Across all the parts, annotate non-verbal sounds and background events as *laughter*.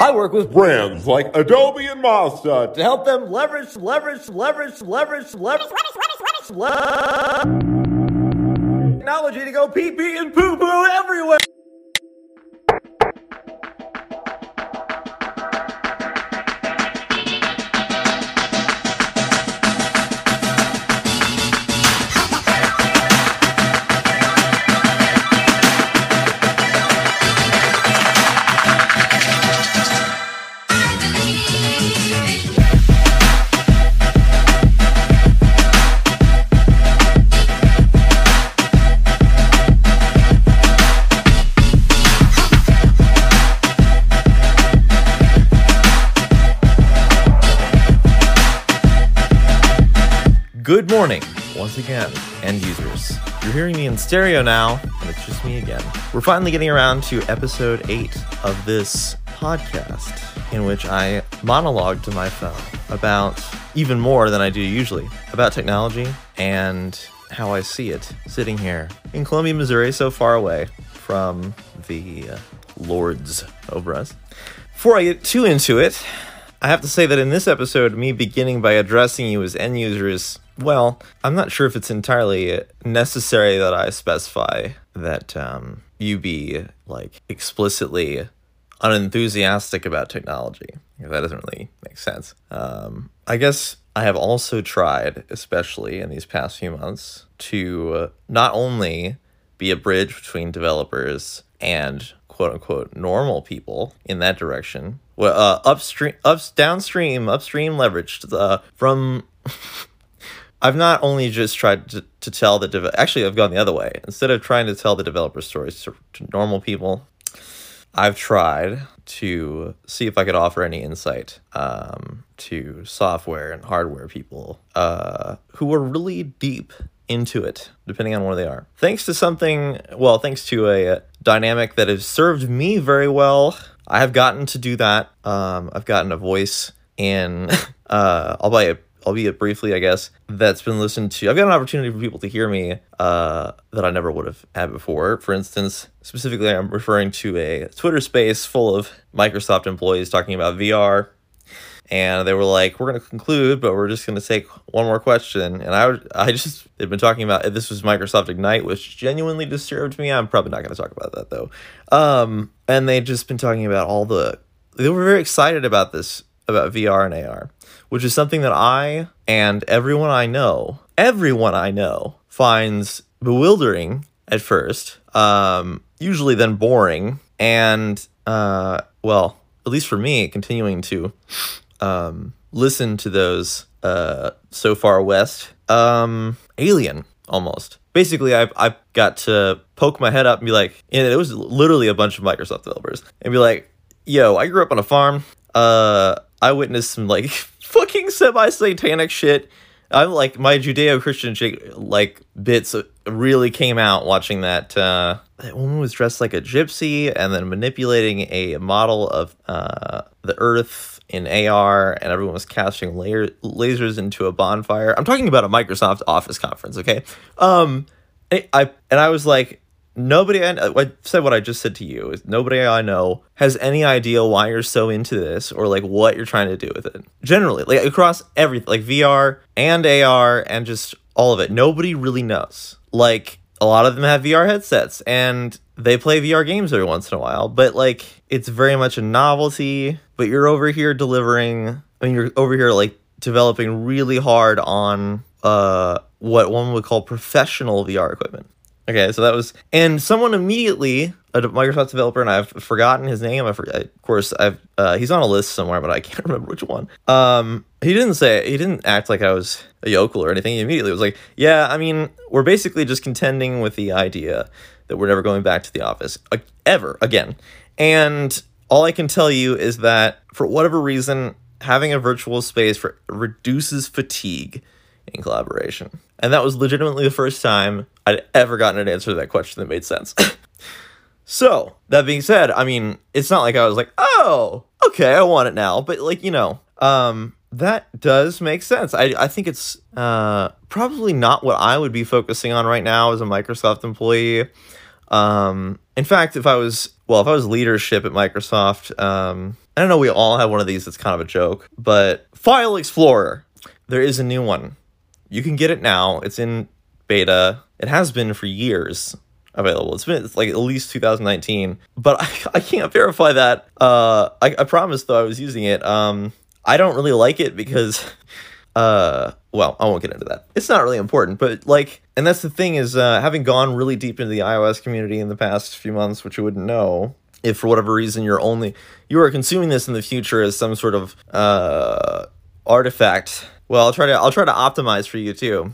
I work with Brands like Adobe and Mazda to help them leverage, leverage, leverage, leverage, leverage, leverage, leverage, leverage, leverage. technology to go pee pee and poo poo everywhere. Good morning, once again, end users. You're hearing me in stereo now, and it's just me again. We're finally getting around to episode 8 of this podcast, in which I monologue to my phone about even more than I do usually about technology and how I see it sitting here in Columbia, Missouri, so far away from the uh, lords over us. Before I get too into it, I have to say that in this episode, me beginning by addressing you as end users, well, I'm not sure if it's entirely necessary that I specify that um, you be like explicitly unenthusiastic about technology. That doesn't really make sense. Um, I guess I have also tried, especially in these past few months, to not only be a bridge between developers and quote unquote normal people in that direction. Well, uh, upstream, ups, downstream, upstream leveraged uh, from. *laughs* I've not only just tried to, to tell the dev- actually I've gone the other way. Instead of trying to tell the developer stories to, to normal people, I've tried to see if I could offer any insight um, to software and hardware people uh, who are really deep into it, depending on where they are. Thanks to something, well, thanks to a dynamic that has served me very well, I have gotten to do that. Um, I've gotten a voice in, *laughs* uh, albeit, albeit briefly, I guess, that's been listened to. I've got an opportunity for people to hear me uh, that I never would have had before. For instance, specifically, I'm referring to a Twitter space full of Microsoft employees talking about VR and they were like, "We're going to conclude, but we're just going to take one more question." And I, I just had been talking about this was Microsoft Ignite, which genuinely disturbed me. I'm probably not going to talk about that though. Um, and they'd just been talking about all the. They were very excited about this about VR and AR, which is something that I and everyone I know, everyone I know, finds bewildering at first. Um, usually then boring, and uh, well, at least for me, continuing to um, listen to those uh, so far west. Um, alien almost. Basically, I I got to poke my head up and be like, and it was literally a bunch of Microsoft developers, and be like, "Yo, I grew up on a farm. Uh, I witnessed some like *laughs* fucking semi satanic shit. I'm like my Judeo Christian like bits really came out watching that. Uh, that woman was dressed like a gypsy and then manipulating a model of uh, the Earth in AR and everyone was casting layer, lasers into a bonfire. I'm talking about a Microsoft Office conference, okay? Um, I, I and I was like, nobody. I, I said what I just said to you. Is nobody I know has any idea why you're so into this or like what you're trying to do with it. Generally, like across everything, like VR and AR and just all of it. Nobody really knows. Like a lot of them have VR headsets and they play VR games every once in a while, but like it's very much a novelty. But you're over here delivering, I mean, you're over here like developing really hard on uh, what one would call professional VR equipment. Okay, so that was, and someone immediately, a Microsoft developer, and I've forgotten his name. I of course, I've uh, he's on a list somewhere, but I *laughs* can't remember which one. Um, he didn't say he didn't act like I was a yokel or anything. He immediately was like, "Yeah, I mean, we're basically just contending with the idea that we're never going back to the office ever again." And all I can tell you is that for whatever reason, having a virtual space for reduces fatigue in collaboration. And that was legitimately the first time I'd ever gotten an answer to that question that made sense. *coughs* so, that being said, I mean, it's not like I was like, oh, okay, I want it now. But, like, you know, um, that does make sense. I, I think it's uh, probably not what I would be focusing on right now as a Microsoft employee. Um, in fact, if I was, well, if I was leadership at Microsoft, um, I don't know, we all have one of these that's kind of a joke, but File Explorer, there is a new one. You can get it now. It's in beta. It has been for years available. It's been it's like at least 2019, but I, *laughs* I can't verify that. Uh, I, I promised though I was using it. Um, I don't really like it because, *laughs* uh, well, I won't get into that. It's not really important, but like, and that's the thing is, uh, having gone really deep into the iOS community in the past few months, which you wouldn't know if for whatever reason you're only you are consuming this in the future as some sort of uh artifact. Well, I'll try to I'll try to optimize for you too.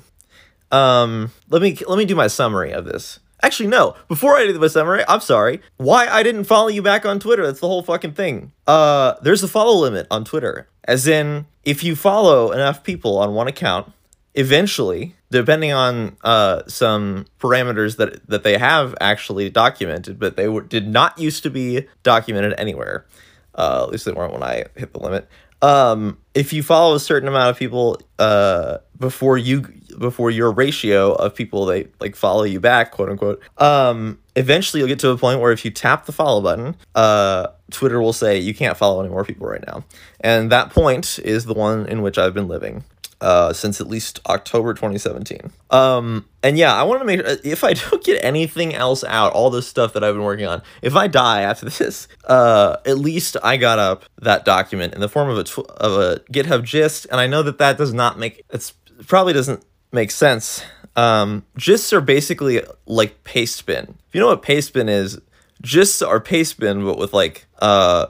Um, let me let me do my summary of this. Actually, no. Before I do the summary, I'm sorry. Why I didn't follow you back on Twitter? That's the whole fucking thing. Uh, there's a follow limit on Twitter. As in, if you follow enough people on one account, eventually, depending on uh, some parameters that that they have actually documented, but they were, did not used to be documented anywhere. Uh, at least they weren't when I hit the limit. Um, if you follow a certain amount of people uh, before you before your ratio of people they like follow you back, quote unquote, um, eventually you'll get to a point where if you tap the follow button, uh, Twitter will say you can't follow any more people right now, and that point is the one in which I've been living uh, since at least October 2017. Um, and yeah, I want to make if I *laughs* don't get anything else out, all this stuff that I've been working on, if I die after *laughs* this, uh, at least I got up that document in the form of a tw- of a GitHub gist, and I know that that does not make it's probably doesn't make sense. Um, gists are basically like paste bin. If you know what paste bin is, gists are paste bin, but with like uh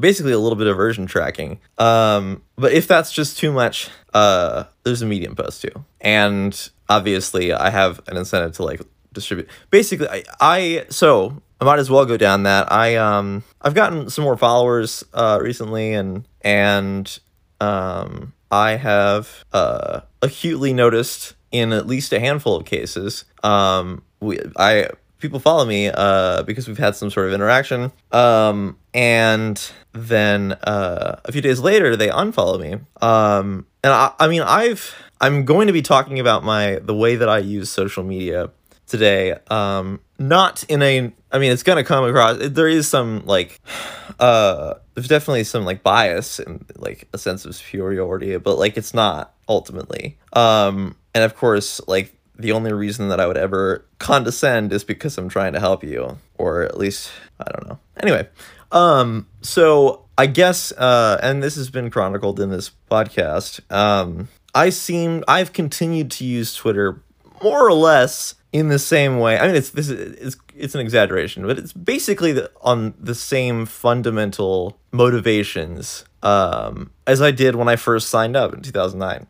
basically a little bit of version tracking. Um, but if that's just too much, uh, there's a medium post too, and obviously I have an incentive to like distribute. Basically, I, I so I might as well go down that. I um I've gotten some more followers uh recently, and and um I have uh acutely noticed in at least a handful of cases um we I people follow me uh, because we've had some sort of interaction. Um, and then uh, a few days later, they unfollow me. Um, and I, I mean, I've I'm going to be talking about my the way that I use social media today. Um, not in a I mean, it's gonna come across. There is some like, *sighs* uh, there's definitely some like bias and like a sense of superiority, but like it's not ultimately. Um, and of course, like the only reason that I would ever condescend is because I'm trying to help you, or at least I don't know. Anyway, um, so I guess, uh, and this has been chronicled in this podcast. Um, I seem I've continued to use Twitter more or less in the same way. I mean, it's this is it's an exaggeration, but it's basically the, on the same fundamental motivations um, as I did when I first signed up in 2009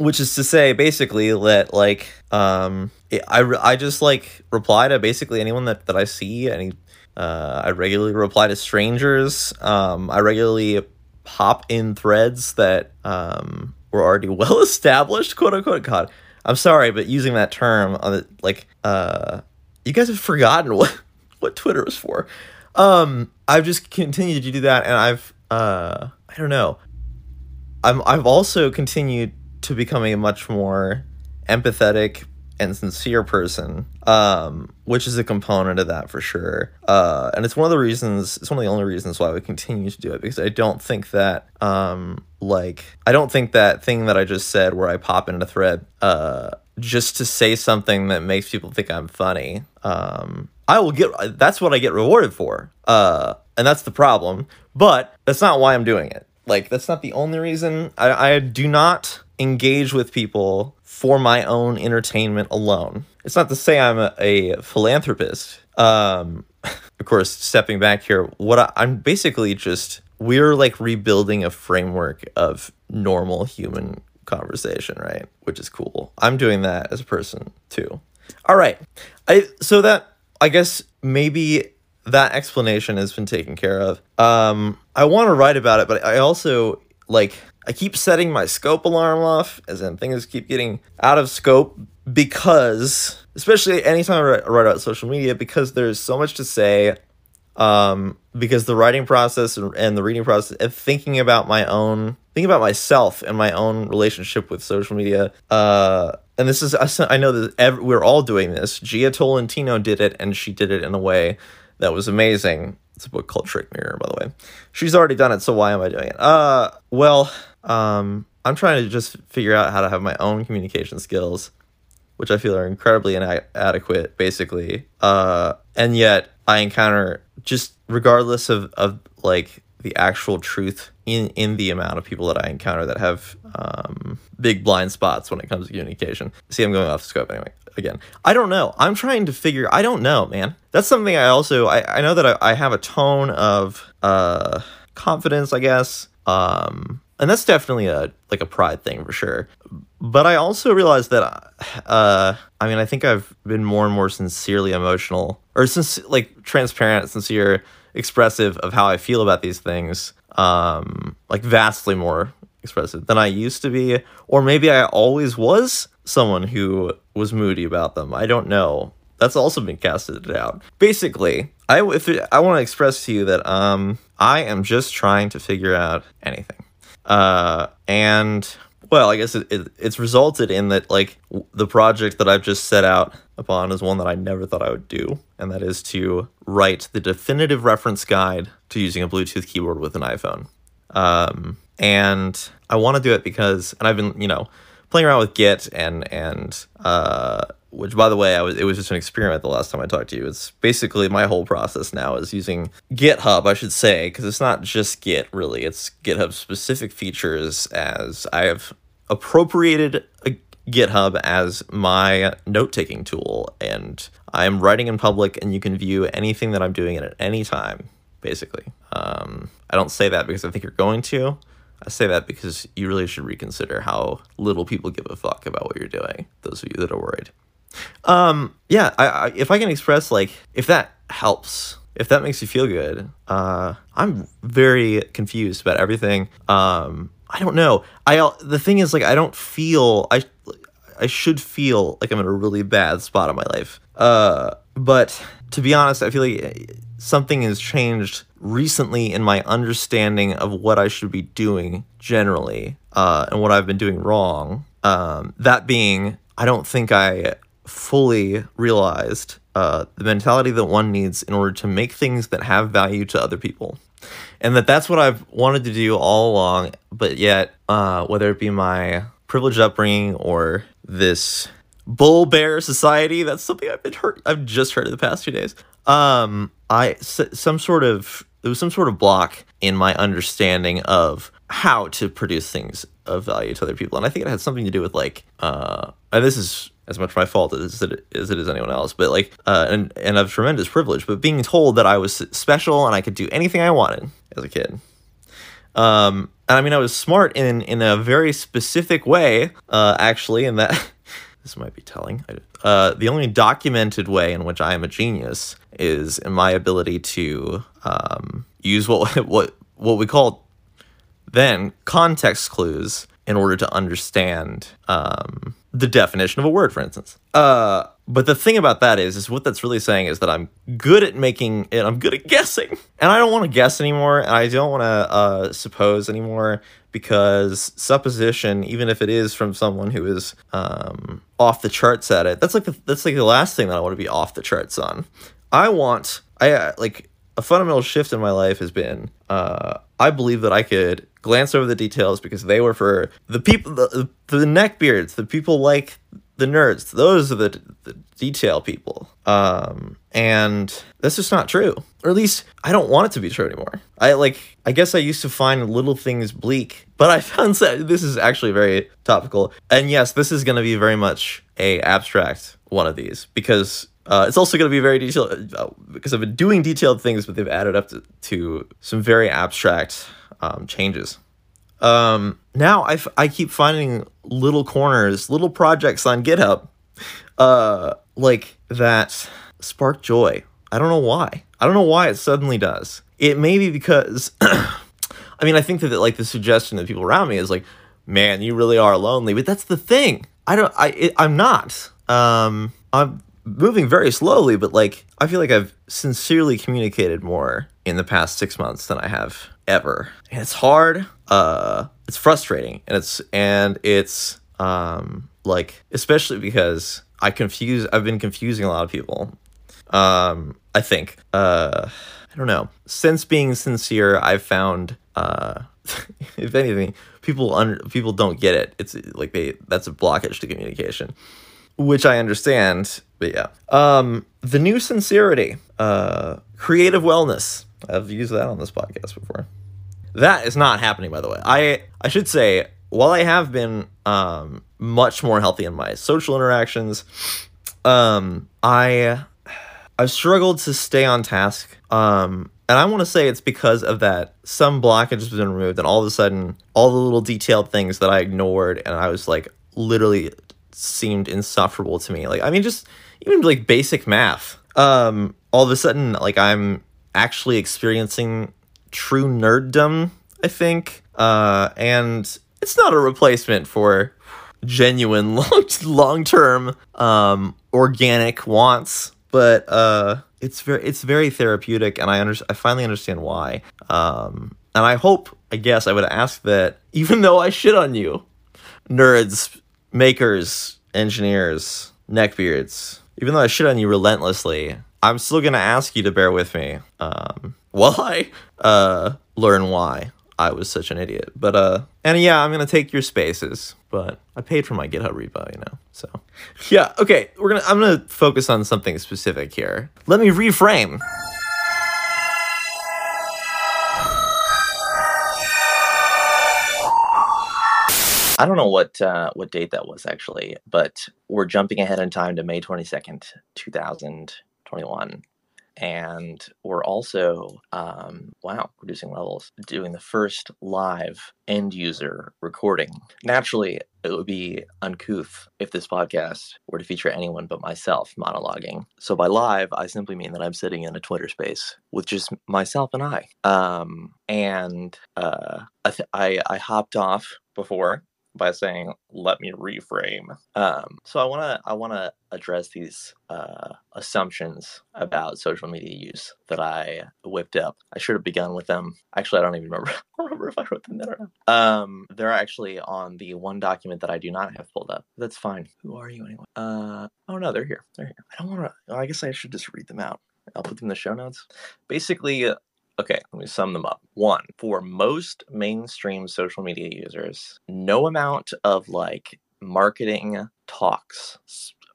which is to say basically that like um I, I just like reply to basically anyone that, that i see any uh i regularly reply to strangers. Um i regularly pop in threads that um were already *laughs* well established quote unquote. God i'm sorry but using that term on the like uh you guys have forgotten *laughs* what what twitter is for. Um i've just continued to do that and i've uh i don't know. I'm i've also continued to becoming a much more empathetic and sincere person, um, which is a component of that for sure. Uh, and it's one of the reasons, it's one of the only reasons why we continue to do it because I don't think that, um, like, I don't think that thing that I just said where I pop in a thread, uh, just to say something that makes people think I'm funny, um, I will get, that's what I get rewarded for. Uh, and that's the problem. But that's not why I'm doing it. Like, that's not the only reason. I, I do not engage with people for my own entertainment alone. It's not to say I'm a, a philanthropist. Um, *laughs* of course, stepping back here, what I, I'm basically just we're like rebuilding a framework of normal human conversation, right? Which is cool. I'm doing that as a person too. All right. I so that I guess maybe that explanation has been taken care of. Um I want to write about it, but I also like I keep setting my scope alarm off, as in things keep getting out of scope because, especially anytime I write, about social media, because there's so much to say. Um, because the writing process and the reading process and thinking about my own, thinking about myself and my own relationship with social media. Uh, and this is, I know that every, we're all doing this. Jia Tolentino did it, and she did it in a way that was amazing It's a book called Trick Mirror, by the way. She's already done it, so why am I doing it? Uh, well, um, I'm trying to just figure out how to have my own communication skills, which I feel are incredibly inadequate, basically. Uh, and yet I encounter just regardless of, of like the actual truth in in the amount of people that I encounter that have um, big blind spots when it comes to communication. See, I'm going off the scope anyway. Again, I don't know. I'm trying to figure. I don't know, man. That's something I also I, I know that I, I have a tone of uh, confidence, I guess. Um, and that's definitely a like a pride thing for sure. But I also realized that uh, I mean I think I've been more and more sincerely emotional or since like transparent, sincere, expressive of how I feel about these things. Um, like vastly more expressive than I used to be, or maybe I always was someone who was moody about them. I don't know. That's also been casted out. Basically, I if it, I want to express to you that um I am just trying to figure out anything. Uh, and well, I guess it, it, it's resulted in that like w- the project that I've just set out upon is one that I never thought I would do, and that is to write the definitive reference guide to using a Bluetooth keyboard with an iPhone. Um, and I want to do it because, and I've been, you know, playing around with Git and and uh, which by the way, I was it was just an experiment the last time I talked to you. It's basically my whole process now is using GitHub, I should say, because it's not just Git really. It's GitHub specific features as I have appropriated a GitHub as my note taking tool, and I'm writing in public, and you can view anything that I'm doing at any time, basically. Um, I don't say that because I think you're going to. I say that because you really should reconsider how little people give a fuck about what you're doing. Those of you that are worried. Um, yeah, I, I, if I can express like if that helps, if that makes you feel good, uh, I'm very confused about everything. Um, I don't know. I the thing is like I don't feel I I should feel like I'm in a really bad spot in my life. Uh, but to be honest, I feel like something has changed recently in my understanding of what I should be doing generally, uh, and what I've been doing wrong. Um, that being, I don't think I fully realized uh, the mentality that one needs in order to make things that have value to other people. And that that's what I've wanted to do all along, but yet, uh, whether it be my privileged upbringing or this bull bear society, that's something I've been heard, I've just heard in the past few days. Um, I some sort of there was some sort of block in my understanding of how to produce things of value to other people, and I think it had something to do with like, uh, and this is as much my fault as it, as it is anyone else, but like, uh, and and of tremendous privilege, but being told that I was special and I could do anything I wanted as a kid. Um, and I mean, I was smart in in a very specific way, uh, actually, in that *laughs* this might be telling. Uh, the only documented way in which I am a genius is in my ability to um, use what *laughs* what what we call then context clues in order to understand um, the definition of a word, for instance. Uh, but the thing about that is, is what that's really saying is that I'm good at making it. I'm good at guessing, *laughs* and I don't want to guess anymore, and I don't want to uh, suppose anymore because supposition, even if it is from someone who is um, off the charts at it, that's like the, that's like the last thing that I want to be off the charts on. I want I uh, like a fundamental shift in my life has been uh, I believe that I could glance over the details because they were for the people the, the neckbeards, the people like the nerds. Those are the, the detail people. Um, and that's just not true. Or at least I don't want it to be true anymore. I like I guess I used to find little things bleak, but I found that this is actually very topical. And yes, this is going to be very much a abstract one of these because uh, it's also going to be very detailed uh, because I've been doing detailed things, but they've added up to, to some very abstract um, changes. Um, now I, f- I keep finding little corners, little projects on GitHub, uh, like that spark joy. I don't know why. I don't know why it suddenly does. It may be because, *clears throat* I mean, I think that like the suggestion that people around me is like, man, you really are lonely. But that's the thing. I don't. I it, I'm not. Um, I'm moving very slowly, but like I feel like I've sincerely communicated more in the past six months than I have ever. And it's hard. Uh, it's frustrating, and it's and it's um like especially because I confuse. I've been confusing a lot of people. Um, I think. Uh, I don't know. Since being sincere, I've found, uh, *laughs* if anything, people people don't get it. It's like they that's a blockage to communication, which I understand. But yeah, um, the new sincerity, uh, creative wellness. I've used that on this podcast before. That is not happening, by the way. I I should say, while I have been um, much more healthy in my social interactions, um, I I've struggled to stay on task. Um, and I want to say it's because of that. Some blockage has been removed, and all of a sudden, all the little detailed things that I ignored, and I was like, literally seemed insufferable to me. Like, I mean, just even like basic math. Um, all of a sudden, like I'm actually experiencing true nerddom. I think, uh, and it's not a replacement for genuine *laughs* long long term um, organic wants, but uh, it's very it's very therapeutic, and I under I finally understand why. Um, and I hope, I guess, I would ask that even though I shit on you, nerds, makers, engineers, neckbeards, even though I shit on you relentlessly, I'm still gonna ask you to bear with me um, why? Uh, learn why I was such an idiot. But uh, and yeah, I'm gonna take your spaces. But I paid for my GitHub repo, you know. So yeah, okay. We're gonna. I'm gonna focus on something specific here. Let me reframe. I don't know what uh, what date that was actually, but we're jumping ahead in time to May 22nd, 2021 and we're also um, wow reducing levels doing the first live end user recording. Naturally it would be uncouth if this podcast were to feature anyone but myself monologuing. So by live i simply mean that i'm sitting in a twitter space with just myself and i. Um, and uh, I, th- I, I hopped off before by saying let me reframe. Um, so i want to i want to address these uh, assumptions about social media use that i whipped up. I should have begun with them. Actually i don't even remember *laughs* remember if i wrote them down um, they're actually on the one document that i do not have pulled up. That's fine. Who are you anyway? Uh, oh no they're here. They're here. I don't want to i guess i should just read them out. I'll put them in the show notes. Basically, Okay, let me sum them up. One, for most mainstream social media users, no amount of like marketing talks,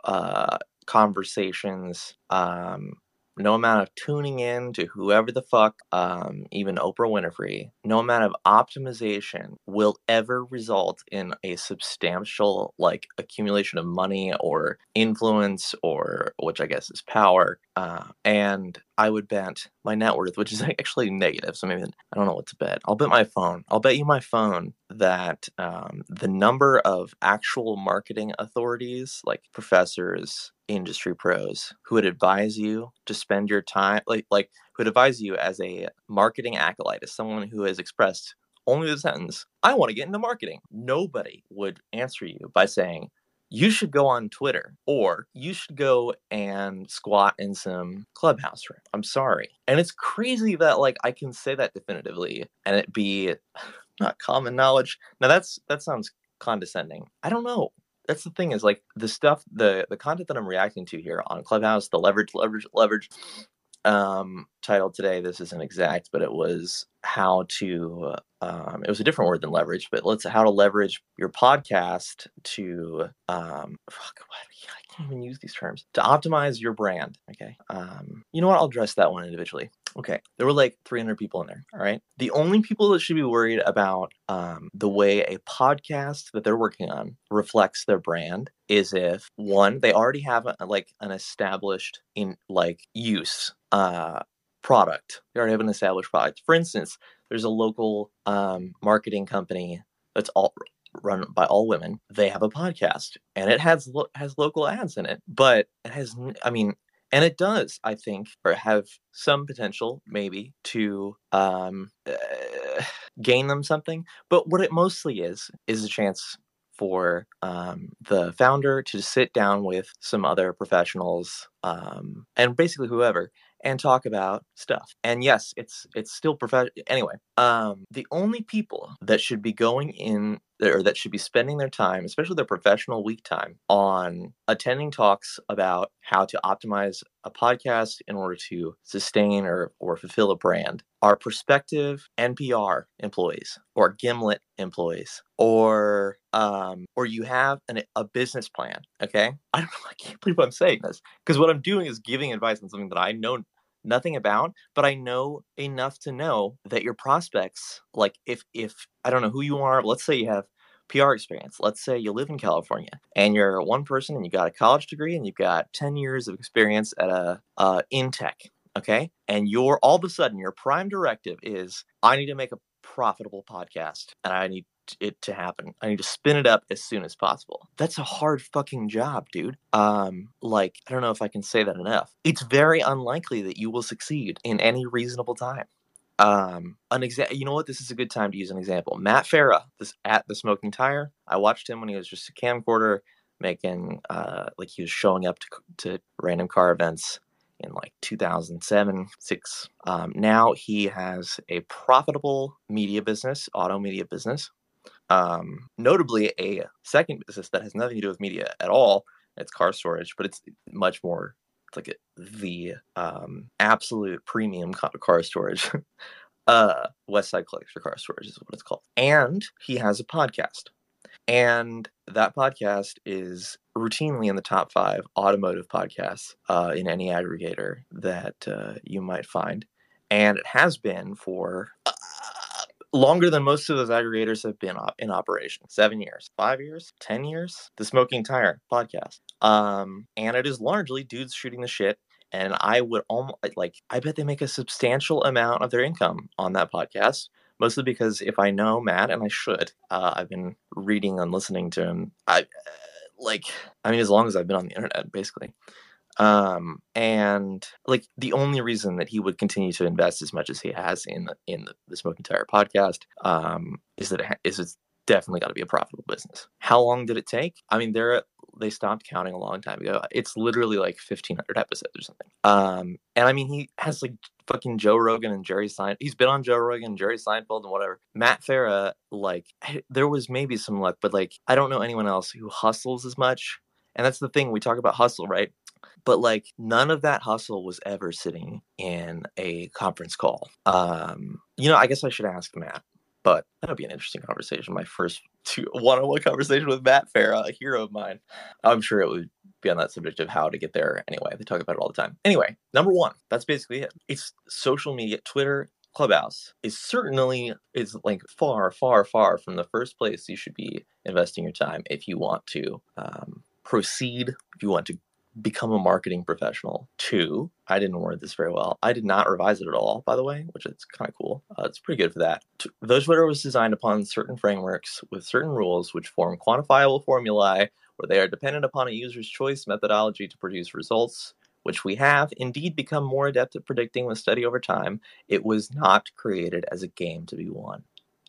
uh, conversations, um, no amount of tuning in to whoever the fuck, um, even Oprah Winfrey, no amount of optimization will ever result in a substantial like accumulation of money or influence or which I guess is power. Uh, and I would bet my net worth, which is *laughs* actually negative. So maybe I don't know what to bet. I'll bet my phone. I'll bet you my phone that um, the number of actual marketing authorities, like professors, industry pros who would advise you to spend your time like like who would advise you as a marketing acolyte as someone who has expressed only the sentence i want to get into marketing nobody would answer you by saying you should go on twitter or you should go and squat in some clubhouse room. I'm sorry. And it's crazy that like i can say that definitively and it be *laughs* not common knowledge. Now that's that sounds condescending. I don't know. That's the thing is like the stuff the the content that i'm reacting to here on clubhouse the leverage leverage leverage um title today this isn't exact but it was how to um it was a different word than leverage but let's how to leverage your podcast to um fuck, what, i can't even use these terms to optimize your brand okay um you know what i'll address that one individually Okay, there were like 300 people in there. All right. The only people that should be worried about um, the way a podcast that they're working on reflects their brand is if one, they already have a, like an established in like use uh, product. They already have an established product. For instance, there's a local um, marketing company that's all run by all women. They have a podcast and it has lo- has local ads in it, but it has I mean and it does i think or have some potential maybe to um, uh, gain them something but what it mostly is is a chance for um, the founder to sit down with some other professionals um, and basically whoever and talk about stuff and yes it's it's still professional anyway um, the only people that should be going in or that should be spending their time, especially their professional week time, on attending talks about how to optimize a podcast in order to sustain or, or fulfill a brand are prospective NPR employees or Gimlet employees or um, or you have an, a business plan. Okay, I don't. *laughs* I can't believe I'm saying this because what I'm doing is giving advice on something that I know nothing about, but I know enough to know that your prospects, like if if I don't know who you are, let's say you have PR experience. Let's say you live in California and you're one person and you got a college degree and you've got 10 years of experience at a uh, in tech, okay? And you're all of a sudden your prime directive is I need to make a profitable podcast and I need it to happen. I need to spin it up as soon as possible. That's a hard fucking job, dude. Um, like, I don't know if I can say that enough. It's very unlikely that you will succeed in any reasonable time. Um, an example, you know what? This is a good time to use an example. Matt Farah, this at the Smoking Tire. I watched him when he was just a camcorder, making uh, like he was showing up to to random car events in like 2007 6 um, now he has a profitable media business auto media business um, notably, a second business that has nothing to do with media at all. It's car storage, but it's much more it's like the um, absolute premium car storage. *laughs* uh, West Side Collector Car Storage is what it's called. And he has a podcast. And that podcast is routinely in the top five automotive podcasts uh, in any aggregator that uh, you might find. And it has been for longer than most of those aggregators have been op- in operation. Seven years, five years, ten years. The Smoking Tire podcast, um, and it is largely dudes shooting the shit. And I would almost like I bet they make a substantial amount of their income on that podcast. Mostly because if I know Matt, and I should, uh, I've been reading and listening to him. I uh, like, I mean, as long as I've been on the internet, basically. Um, and like the only reason that he would continue to invest as much as he has in the, in the, the Tire podcast um, is that it, is it's definitely got to be a profitable business. How long did it take? I mean, they're they stopped counting a long time ago. It's literally like fifteen hundred episodes or something. Um, and I mean, he has like fucking Joe Rogan and Jerry Seinfeld. He's been on Joe Rogan, and Jerry Seinfeld, and whatever. Matt Farah, like there was maybe some luck, but like I don't know anyone else who hustles as much. And that's the thing we talk about hustle, right? But like none of that hustle was ever sitting in a conference call. Um you know i guess i should ask matt but that would be an interesting conversation. My first two *laughs* one-on-one conversation with matt farah a hero of mine. I'm sure it would be on that subject of how to get there anyway. They talk about it all the time. Anyway number one that's basically it. It's social media. Twitter Clubhouse is certainly is like far, far, far from the first place you should be investing your time if you want to um, proceed, if you want to become a marketing professional. Two, I didn't word this very well. I did not revise it at all, by the way, which is kind of cool. Uh, it's pretty good for that. Those Twitter was designed upon certain frameworks with certain rules which form quantifiable formulae where they are dependent upon a user's choice methodology to produce results, which we have indeed become more adept at predicting with study over time. It was not created as a game to be won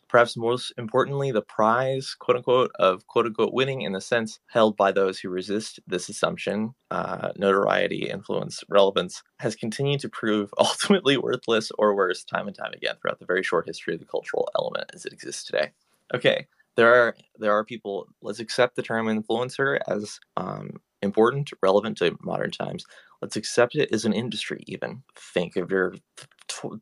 perhaps most importantly, the prize, quote unquote, of quote unquote winning in the sense held by those who resist this assumption, uh, notoriety, influence, relevance, has continued to prove *laughs* ultimately worthless or worse time and time again throughout the very short history of the cultural element as it exists today. Okay, there are there are people. Let's accept the term influencer as um, important, relevant to modern times. Let's accept it as an industry. Even think of your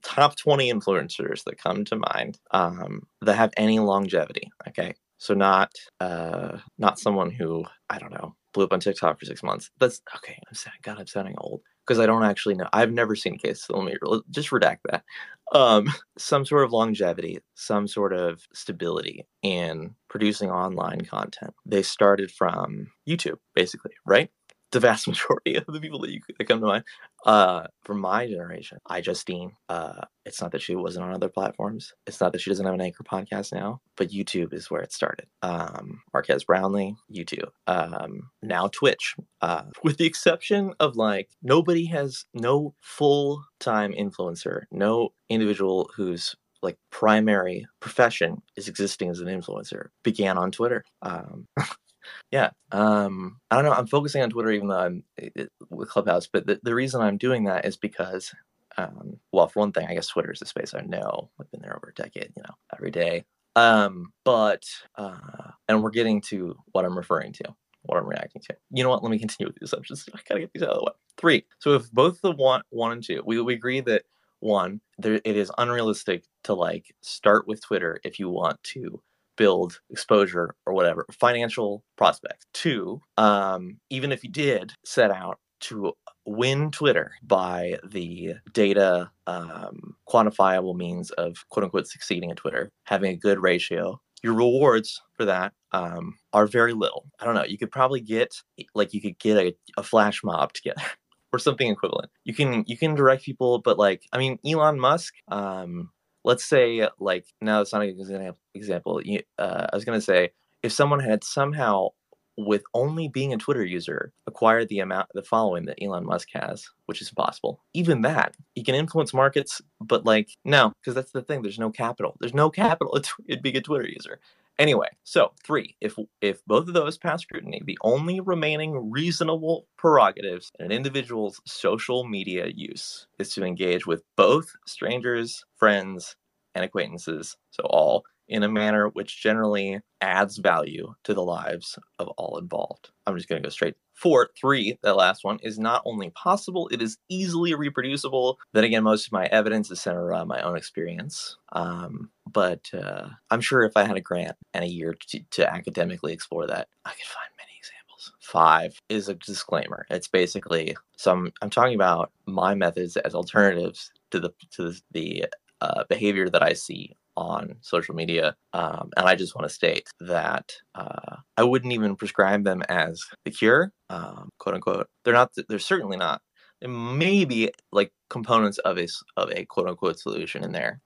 top 20 influencers that come to mind um, that have any longevity. Okay. So not uh, not someone who I don't know blew up on TikTok for six months. That's okay. I'm saying, God, I'm sounding old because I don't actually know. I've never seen a case. So let me just redact that. Um, *laughs* some sort of longevity, some sort of stability in producing online content. They started from YouTube, basically, right? The vast *laughs* majority of the people that you that come to mind. Uh my generation iJustine uh it's not that she wasn't on other platforms. It's not that she doesn't have an anchor podcast now but youtube is where it started. Um marques brownlee youtube. Um now twitch uh *laughs* with the exception of like nobody has no full-time influencer no individual who's like primary profession is existing as an influencer began on twitter. Um *laughs* Yeah. Um, I don't know. I'm focusing on Twitter even though I'm it, with Clubhouse, but the, the reason I'm doing that is because, um, well, for one thing, I guess Twitter is a space I know. I've been there over a decade, you know, every day Um, but uh, and we're getting to what I'm referring to, what I'm reacting to. You know what? Let me continue with the assumptions. *laughs* I gotta get these out of the way. Three. So if both the one, one and two, we, we agree that one, there it is unrealistic to like start with Twitter if you want to build exposure or whatever financial prospects. Two, um, even if you did set out to win Twitter by the data um, quantifiable means of quote unquote succeeding at Twitter, having a good ratio. Your rewards for that um, are very little. I don't know. You could probably get like you could get a, a flash mob together *laughs* or something equivalent. You can you can direct people, but like I mean, Elon Musk. Um, let's say like now it's not an example. Uh, I was gonna say if someone had somehow with only being a Twitter user, acquired the amount, the following that Elon Musk has, which is impossible. Even that, he can influence markets, but like no, because that's the thing. There's no capital. There's no capital *laughs* in being a Twitter user. Anyway, so three, if if both of those pass scrutiny, the only remaining reasonable prerogatives in an individual's social media use is to engage with both strangers, friends, and acquaintances, so all in a manner which generally adds value to the lives of all involved. I'm just going to go straight. Four, three, that last one is not only possible, it is easily reproducible. Then again, most of my evidence is centered around my own experience. Um, but uh, I'm sure if I had a grant and a year to, to academically explore that, I could find many examples. Five is a disclaimer. It's basically so I'm talking about my methods as alternatives to the to the uh, behavior that I see on social media. Um, and I just want to state that uh, I wouldn't even prescribe them as the cure, um, quote unquote. They're not. They're certainly not. There may be like components of a of a quote unquote solution in there,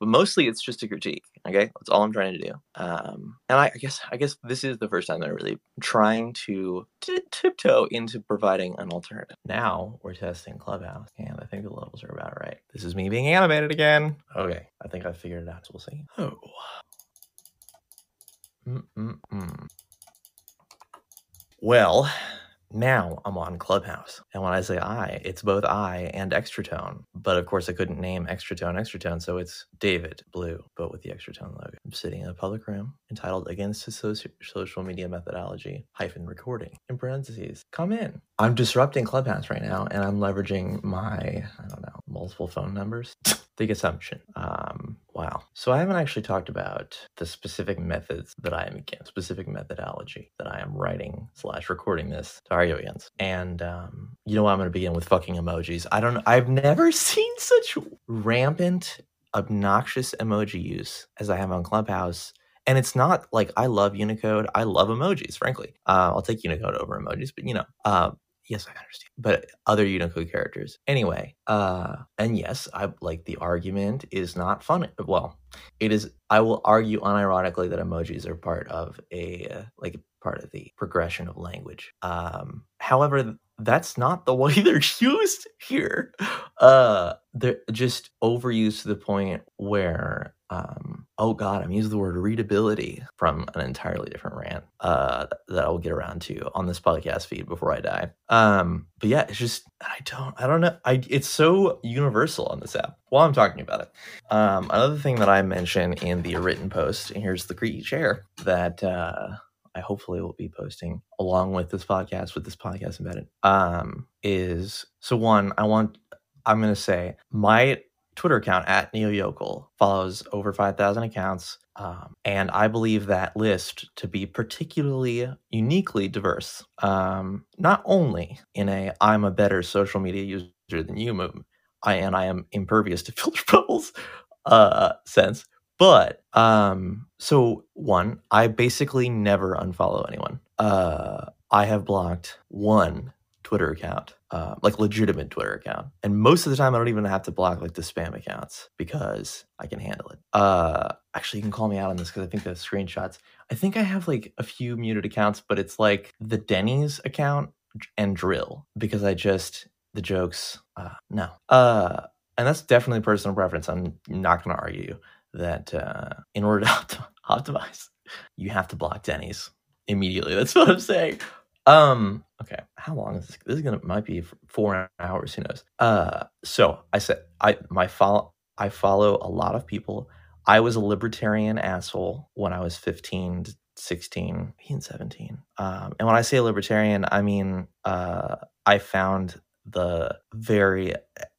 but mostly it's just a critique. Okay, that's all I'm trying to do. Um, and I, I, guess I guess this is the first time that I'm really trying to t- tiptoe into providing an alternative. Now we're testing Clubhouse, and I think the levels are about right. This is me being animated again. Okay, I think I figured it out. So we'll see. Oh. Mm-mm-mm. Well, now I'm on Clubhouse. And when I say I, it's both I and Extratone. But of course, I couldn't name Extratone Extratone, so it's David Blue, but with the Extratone logo. I'm sitting in a public room entitled Against Social Media Methodology hyphen recording in parentheses. Come in. I'm disrupting Clubhouse right now, and I'm leveraging my, I don't know, multiple phone numbers. *laughs* Big assumption. Um, wow. So I haven't actually talked about the specific methods that I am against, specific methodology that I am writing slash recording this to argue against. And um, you know what? I'm going to begin with fucking emojis. I don't. I've never *laughs* seen such rampant, obnoxious emoji use as I have on Clubhouse. And it's not like I love Unicode. I love emojis, frankly. Uh, I'll take Unicode over emojis, but you know, uh, yes, I understand. But other Unicode characters. Anyway, uh, and yes, I like the argument is not funny. Well, it is. I will argue unironically that emojis are part of a uh, like part of the progression of language. Um, however, that's not the *laughs* way they're used here. Uh, they're just overused to the point where um, oh god, I'm using the word readability from an entirely different rant uh, that I'll get around to on this podcast feed before I die. Um, but yeah, it's just I don't I don't know. I it's so universal on this app. While I'm talking about it, um, another thing that I mentioned in the written post, and here's the creaky chair that uh, I hopefully will be posting along with this podcast with this podcast embedded. Um, is so one I want I'm gonna say my Twitter account at Neo Yokel follows over 5,000 accounts. Um, and I believe that list to be particularly uniquely diverse. Um, not only in a I'm a better social media user than you movement, I and I am impervious to *laughs* filter bubbles uh, sense, but um, so one, I basically never unfollow anyone. Uh, I have blocked one Twitter account, uh, like legitimate Twitter account. And most of the time, I don't even have to block like the spam accounts because I can handle it. Uh, actually, you can call me out on this because I think the screenshots. I think I have like a few muted accounts, but it's like the Denny's account and dril because I just the jokes. Uh, no. Uh, and that's definitely personal preference. I'm not going to argue that uh, in order to *laughs* optimize, you have to block Denny's immediately. That's what I'm saying. Um, okay, how long is this? This is gonna might be four hours. Who knows? Uh, so I said I my follow I follow a lot of people I was a libertarian asshole when I was 15 to 16, and 17. Um, and when I say libertarian, I mean uh, I found the very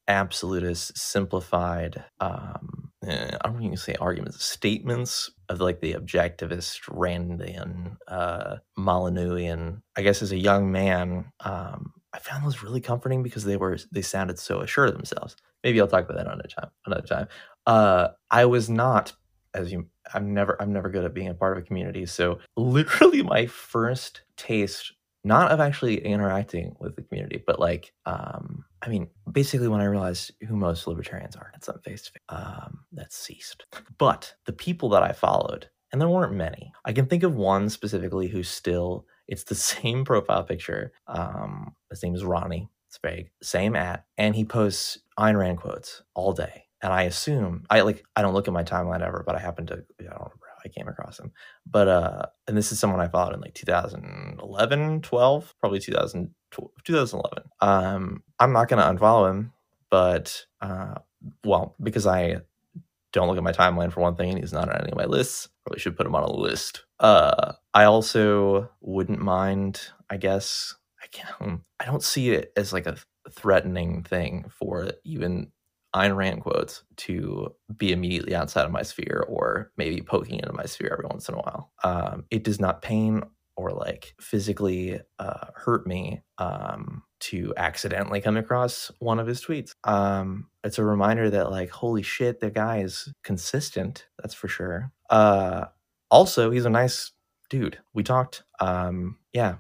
absolutist, simplified, um, eh, I don't even say arguments, statements of like the objectivist Randian, uh, Molyneuxian. I guess as a young man, um, I found those really comforting because they were they sounded so assured of themselves. Maybe I'll talk about that another time. Another time. Uh, I was not, as you, I'm never, I'm never good at being a part of a community. So *laughs* literally, my first taste not of actually interacting with the community, but like, um, I mean, basically when I realized who most libertarians are, it's on face to face, um, that ceased. But the people that I followed, and there weren't many, I can think of one specifically who still, it's the *laughs* same profile picture. Um, his name is Ronnie Sprague, same at, and he posts Ayn Rand quotes all day. And I assume I like I don't look at my timeline ever, but I happen to I don't I came across him. But uh and this is someone I followed in like 2011, 12, probably 2000, 2011. Um I'm not to unfollow him, but uh well, because I don't look at my timeline for one thing and he's not on any of my lists. Probably should put him on a list. Uh I also wouldn't mind, I guess I can't I don't see it as like a threatening thing for even Ayn Rand quotes to be immediately outside of my sphere or maybe poking into my sphere every once in a while. Um, it does not pain or like physically uh, hurt me um, to accidentally come across one of his tweets. Um, it's a reminder that like, holy shit, the guy is consistent. That's for sure. Uh, also, he's a nice dude. We talked. Um, yeah,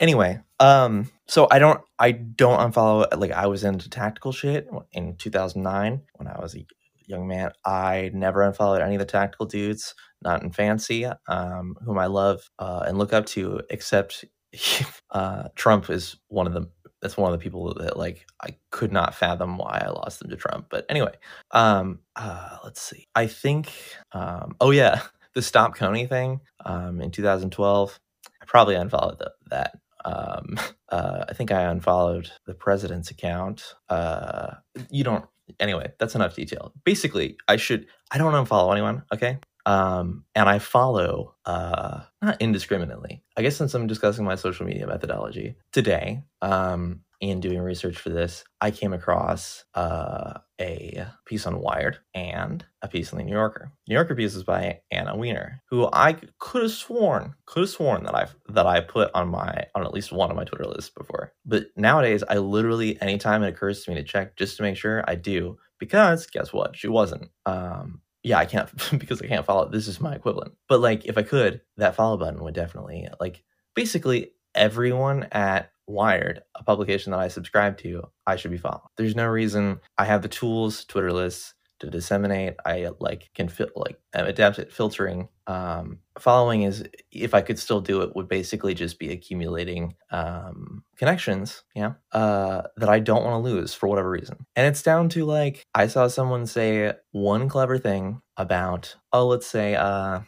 Anyway, um, so I don't I don't unfollow like I was into tactical shit in 2009 when I was a young man. I never unfollowed any of the tactical dudes, not in fancy, um, whom I love uh, and look up to, except *laughs* uh, Trump is one of the That's one of the people that like I could not fathom why I lost them to Trump. But anyway, um, uh, let's see. I think, um, oh yeah, *laughs* the Stop Kony thing um, in 2012 probably unfollowed the, that. Um, *laughs* uh, I think I unfollowed the president's account. Uh, you don't. Anyway, that's enough detail. Basically, I should. I don't unfollow anyone. Okay. Um, and I follow uh, not indiscriminately. I guess since I'm discussing my social media methodology today, um, in doing research for this, I came across uh, a piece on Wired and a piece in the New Yorker. New Yorker piece is by Anna Wiener, who I could have sworn, could have sworn that I that I put on my on at least one of my Twitter lists before. But nowadays, I literally anytime it occurs to me to check just to make sure, I do because guess what? She wasn't. Um, yeah, I can't *laughs* because I can't follow. This is my equivalent. But like, if I could, that follow button would definitely like basically everyone at Wired, a publication that I subscribe to, I should be following. There's no reason I have the tools, Twitter lists to disseminate. I like can fit like adapt it filtering. Um, following is if I could still do it would basically just be accumulating um, connections, yeah, uh, that I don't want to lose for whatever reason. And it's down to like I saw someone say one clever thing about oh let's say uh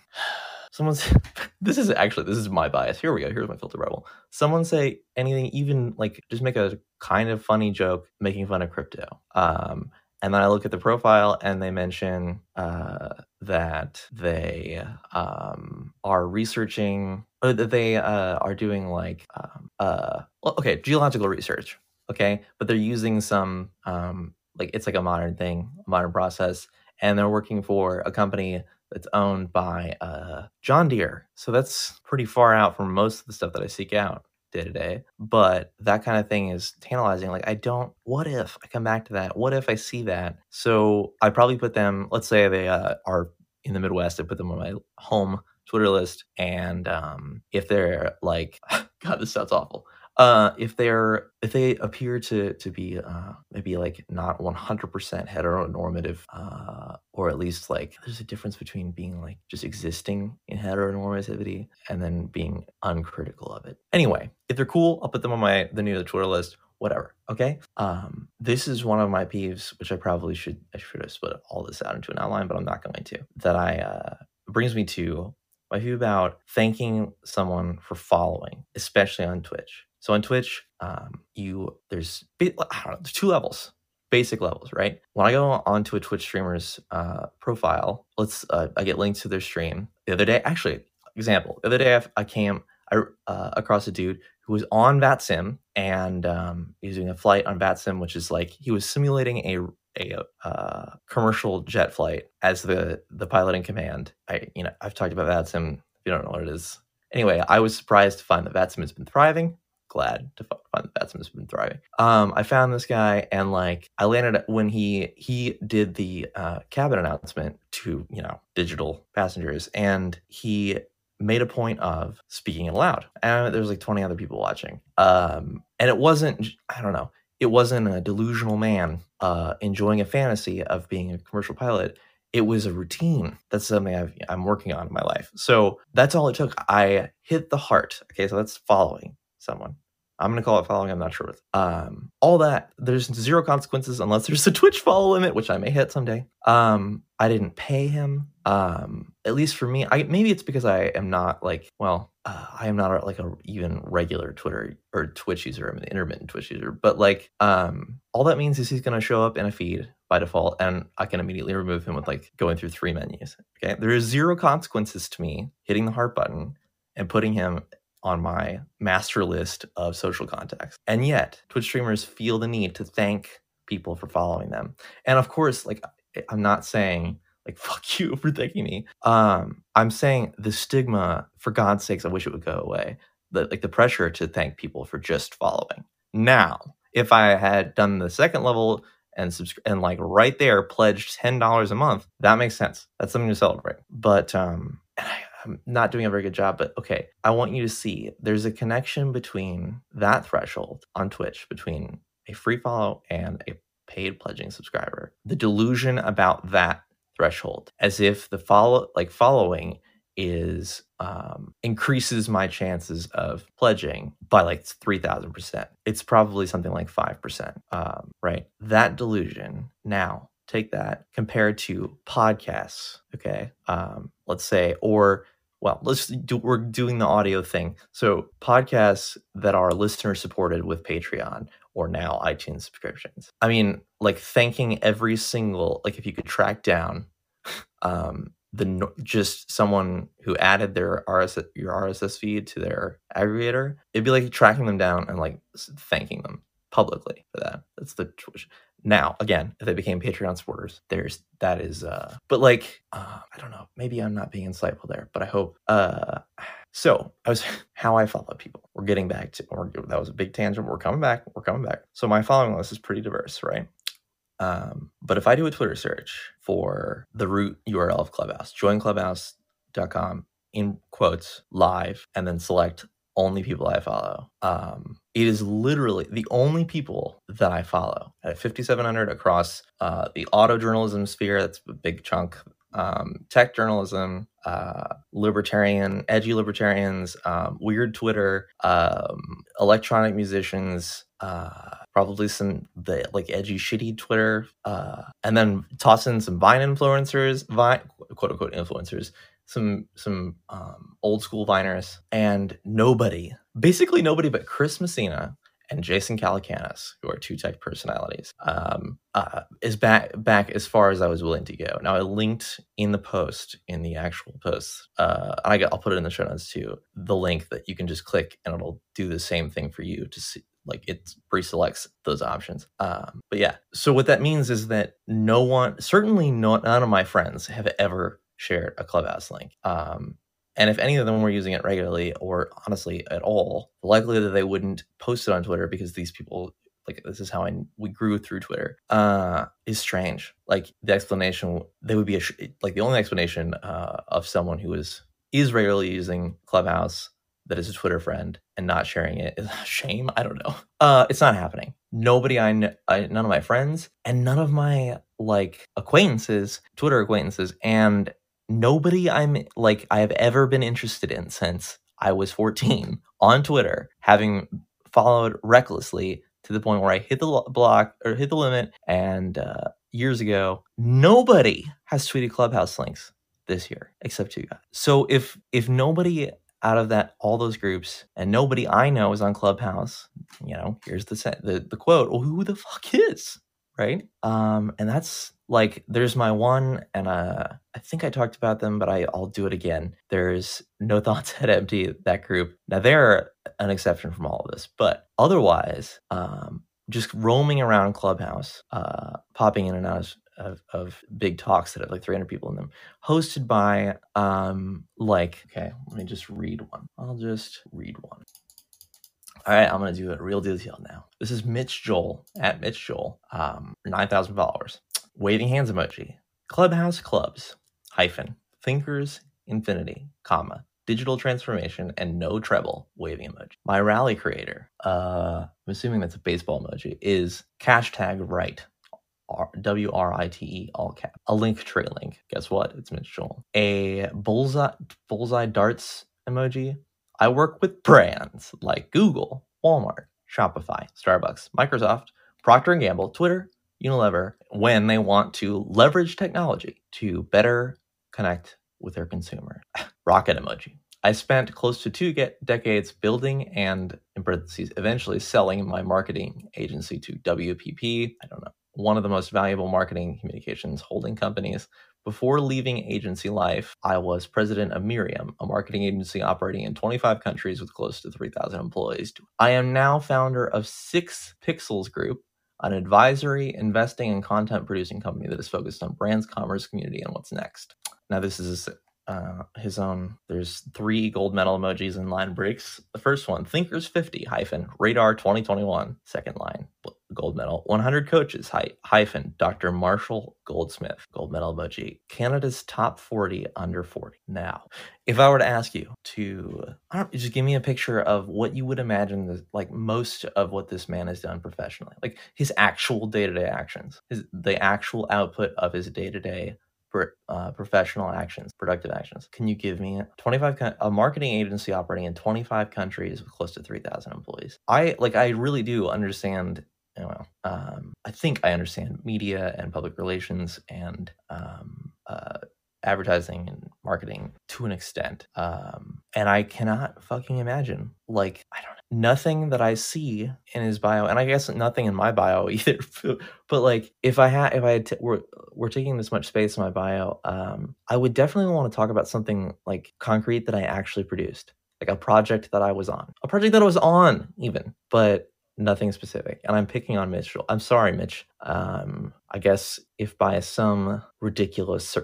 someone's *laughs* this is actually this is my bias here we go here's my filter bubble someone say anything even like just make a kind of funny joke making fun of crypto um and then I look at the profile and they mention uh, that they um, are researching, or that they uh, are doing like, um, uh, okay, geological research. Okay. But they're using some, um, like, it's like a modern thing, modern process. And they're working for a company that's owned by uh, John Deere. So that's pretty far out from most of the stuff that I seek out day to day. But that kind of thing is tantalizing. Like, I don't, what if I come back to that? What if I see that? So I probably put them, let's say they uh, are in the Midwest, I put them on my home Twitter list. And um, if they're like, *laughs* God, this sounds awful uh, if they're if they appear to to be uh, maybe like not 100% heteronormative uh, or at least like there's a difference between being like just existing in heteronormativity and then being uncritical of it. Anyway if they're cool i'll put them on my the new twitter list whatever okay? Um this is one of my peeves which i probably should i should have split all this out into an outline but i'm not going to that i uh brings me to my view about thanking someone for following especially on twitch so on Twitch, um, you there's I don't know, there's two levels. basic levels, right? When I go onto a Twitch streamer's uh, profile, let's uh, I get links to their stream. The other day, actually, example, the other day I, I came I, uh, across a dude who was on VATSIM and um, he was doing a flight on VATSIM, which is like he was simulating a a uh, commercial jet flight as the the pilot in command. I you know I've talked about VATSIM. If you don't know what it is, anyway, I was surprised to find that VATSIM has been thriving. Glad to find that VATSIM has been thriving. Um, I found this guy and like I landed when he he did the uh, cabin announcement to you know digital passengers and he made a point of speaking it aloud. And there was like 20 other people watching. Um, and it wasn't, I don't know, it wasn't a delusional man uh, enjoying a fantasy of being a commercial pilot. It was a routine. That's something I've, I'm working on in my life. So that's all it took. I hit the heart. Okay, so that's following someone. I'm gonna call it following. I'm not sure. Um, all that there's zero consequences unless there's a Twitch follow limit, which I may hit someday. Um, I didn't pay him. Um, at least for me, I maybe it's because I am not like well, uh, I am not like a even regular Twitter or Twitch user. I'm an intermittent Twitch user, but like um, all that means is he's gonna show up in a feed by default, and I can immediately remove him with like going through three menus. Okay, there is zero consequences to me hitting the heart button and putting him on my master list of social contacts. And yet, Twitch streamers feel the need to thank people for following them. And of course, like I'm not saying like *laughs* fuck you for thanking me. Um I'm saying the stigma for God's sakes I wish it would go away. The like the pressure to thank people for just following. Now, if I had done the second level and subscribe and like right there pledged $10 a month, that makes sense. That's something to celebrate. But um and I, I'm not doing a very good job, but okay. I want you to see there's a connection between that threshold on Twitch between a free follow and a paid pledging subscriber. The delusion about that threshold, as if the follow like following is um, increases my chances of pledging by like 3000% it's probably something like 5% um, right that delusion now take that compared to podcasts okay um, let's say or well let's do we're doing the audio thing so podcasts that are listener supported with patreon or now itunes subscriptions i mean like thanking every single like if you could track down um the just someone who added their RSS your RSS feed to their aggregator, it'd be like tracking them down and like thanking them publicly for that. That's the. Now, again, if they became Patreon supporters, there's that is uh but like uh I don't know, maybe I'm not being insightful there, but I hope uh so I was *laughs* how I follow people. We're getting back to or that was a big tangent. We're coming back. We're coming back. So my following list is pretty diverse, right? Um, but if I do a Twitter search for the root URL of Clubhouse, joinclubhouse.com in quotes live, and then select only people I follow. Um, it is literally the only people that I follow at 5,700 across uh, the auto journalism sphere. That's a big chunk. Um, tech journalism, uh, libertarian, edgy libertarians, um, weird Twitter, um, electronic musicians, uh, probably some the like edgy, shitty Twitter, uh, and then toss in some Vine influencers, Vine quote unquote influencers, some some um, old school viners, and nobody, basically nobody but Chris Messina and Jason Calacanis, who are two tech personalities, um, uh, is back back as far as I was willing to go. Now I linked in the post in the actual post. Uh, I will put it in the show notes too. The link that you can just click and it'll do the same thing for you to see. Like it pre-selects those options. Um, but yeah, so what that means is that no one, certainly not, none of my friends have ever shared a Clubhouse link. Um, and if any of them were using it regularly or honestly at all, likely that they wouldn't post it on Twitter because these people like this is how I we grew through Twitter uh, is strange. Like the explanation, they would be a, like the only explanation uh, of someone who is is regularly using Clubhouse that is a Twitter friend and not sharing it is *laughs* a shame. I don't know. Uh, it's not happening. Nobody I, know, I none of my friends and none of my like acquaintances, Twitter acquaintances, and nobody I'm like I have ever been interested in since I was 14 *laughs* on Twitter, having followed recklessly to the point where I hit the block or hit the limit. And uh, years ago, nobody has tweeted Clubhouse links this year except two guys. So if if nobody out of that all those groups and nobody I know is on Clubhouse, you know, here's the the, the quote. Well, who the fuck is? right? Um, and that's like there's my one, and uh, I think I talked about them, but I, I'll do it again. There's No Thoughts *laughs* Head Empty, that group. Now they're an exception from all of this, but otherwise, um, just roaming around Clubhouse, uh, popping in and out of, of, of big talks that have like 300 people in them, hosted by um, like okay, let me just read one. I'll just read one. All right, I'm gonna do a real detail now. This is Mitch Joel at Mitch Joel, um, 9,000 followers. Waving hands emoji. Clubhouse clubs hyphen thinkers infinity comma digital transformation and no treble waving emoji. My rally creator, uh, I'm assuming that's a baseball emoji, is hashtag right. W R I T E all cap. A Linktree link. Guess what? It's Mitch Joel. A bullseye bullseye darts emoji. I work with brands like Google, Walmart, Shopify, Starbucks, Microsoft, Procter and Gamble, Twitter, Unilever when they want to leverage technology to better connect with their consumer. *sighs* Rocket emoji. I spent close to two decades building and, in parentheses, eventually selling my marketing agency to WPP. I don't know, one of the most valuable marketing communications holding companies. Before leaving agency life, I was president of Mirum, a marketing agency operating in 25 countries with close to 3,000 employees. I am now founder of Six Pixels Group, an advisory, investing, and content producing company that is focused on brands, commerce, community, and what's next. Now, this is uh, his own. There's three gold medal emojis in line breaks. The first one, Thinkers 50 hyphen Radar 2021. Second line, gold medal. 100 coaches hy- hyphen Dr. Marshall Goldsmith. Gold medal emoji. Canada's top 40 under 40. Now, if I were to ask you to just give me a picture of what you would imagine, like most of what this man has done professionally, like his actual day to day actions, his the actual output of his day to day uh, professional actions, productive actions. Can you give me 25 a marketing agency operating in 25 countries with close to 3,000 employees? I like I really do understand. Know, um, I think I understand media and public relations and um, uh, advertising and marketing to an extent. Um, and I cannot fucking imagine, like, I don't nothing that I see in his bio, and I guess nothing in my bio *laughs* either. but like, if I had, if I had, t- were, were taking this much space in my bio, um, I would definitely want to talk about something like concrete that I actually produced, like a project that I was on, a project that I was on, even, but nothing specific. And I'm picking on Mitch. I'm sorry, Mitch. Um, I guess if by some ridiculous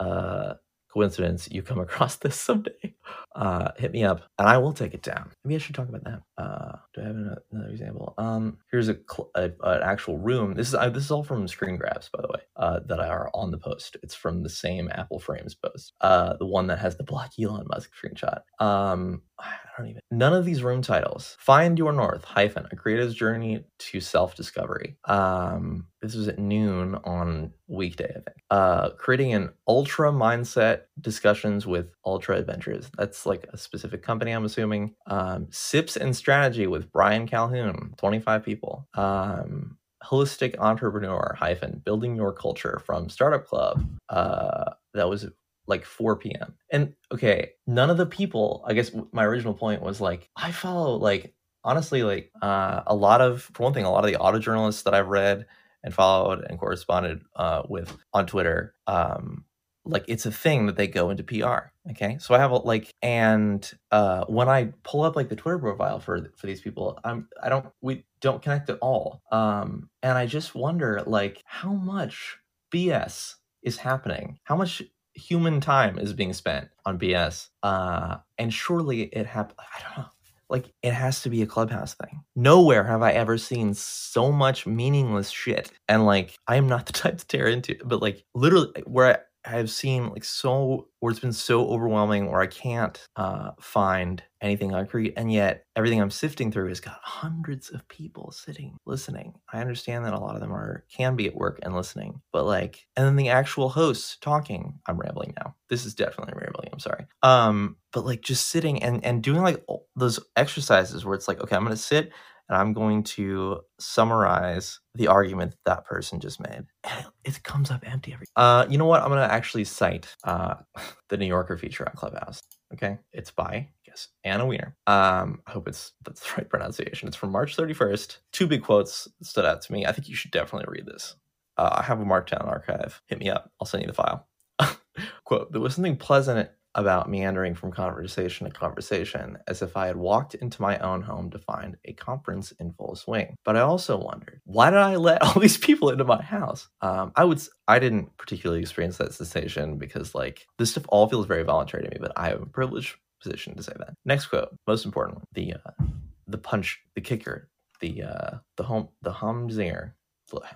uh, coincidence you come across *laughs* this someday, uh, hit me up and I will take it down. Maybe I should talk about that. Uh, do I have another example? Um, here's a, cl- a, an actual room. This is this is all from screen grabs, by the way, uh, that are on the post. It's from the same Apple Frames post, uh, the one that has the black *laughs* Elon Musk screenshot. Um, I don't even. None of these room titles. Find Your North hyphen a creative's journey to self discovery. Um, this was at noon on weekday, I think. Uh, creating an ultra mindset discussions with ultra adventures. That's like a specific company, I'm assuming. Um, Sips and strategy with Brian Calhoun, 25 people. Um, holistic entrepreneur hyphen building your culture from startup club uh that was like 4 p.m. And okay, none of the people, I guess my original point was like, I follow like honestly like uh, a lot of for one thing, a lot of the auto journalists that I've read and followed and corresponded uh, with on Twitter, um, like it's a thing that they go into PR. Okay, so I have a, like, and uh, when I pull up like the Twitter profile for for these people, I'm I don't we don't connect at all. Um, and I just wonder like how much BS is happening, how much human time is being spent on BS. Uh, and surely it happened. I don't know. Like it has to be a clubhouse thing. Nowhere have I ever seen so much meaningless shit. And like I am not the *laughs* type to tear into, but like literally where I've seen like so, or it's been so overwhelming, or I can't uh, find anything concrete, and yet everything I'm sifting through has got hundreds of people sitting listening. I understand that a lot of them are can be at work and listening, but like, and then the actual hosts talking. I'm rambling now. This is definitely rambling. I'm sorry. Um, but like just sitting and and doing like those exercises where it's like, okay, I'm gonna sit and I'm going to summarize the argument that, that person just made. And it, comes up empty every. Uh, you know what? I'm going to actually cite uh, *laughs* the New Yorker feature on Clubhouse. Okay, it's by Yes, Anna Wiener. Um, I hope it's that's the right pronunciation. It's from March 31st. Two big quotes stood out to me. I think you should definitely read this. Uh, I have a Markdown archive. Hit me up. I'll send you the file. *laughs* Quote, there was something pleasant about meandering from conversation to conversation as if I had walked into my own home to find a conference in full swing. But I also wondered, why did I let *laughs* all these people into my house? Um, I would, I didn't particularly experience that sensation because like this stuff all feels very voluntary to me, but I have a privileged position to say that. Next quote, most important, the, uh, the punch, the kicker, the, uh, the home, the humzinger,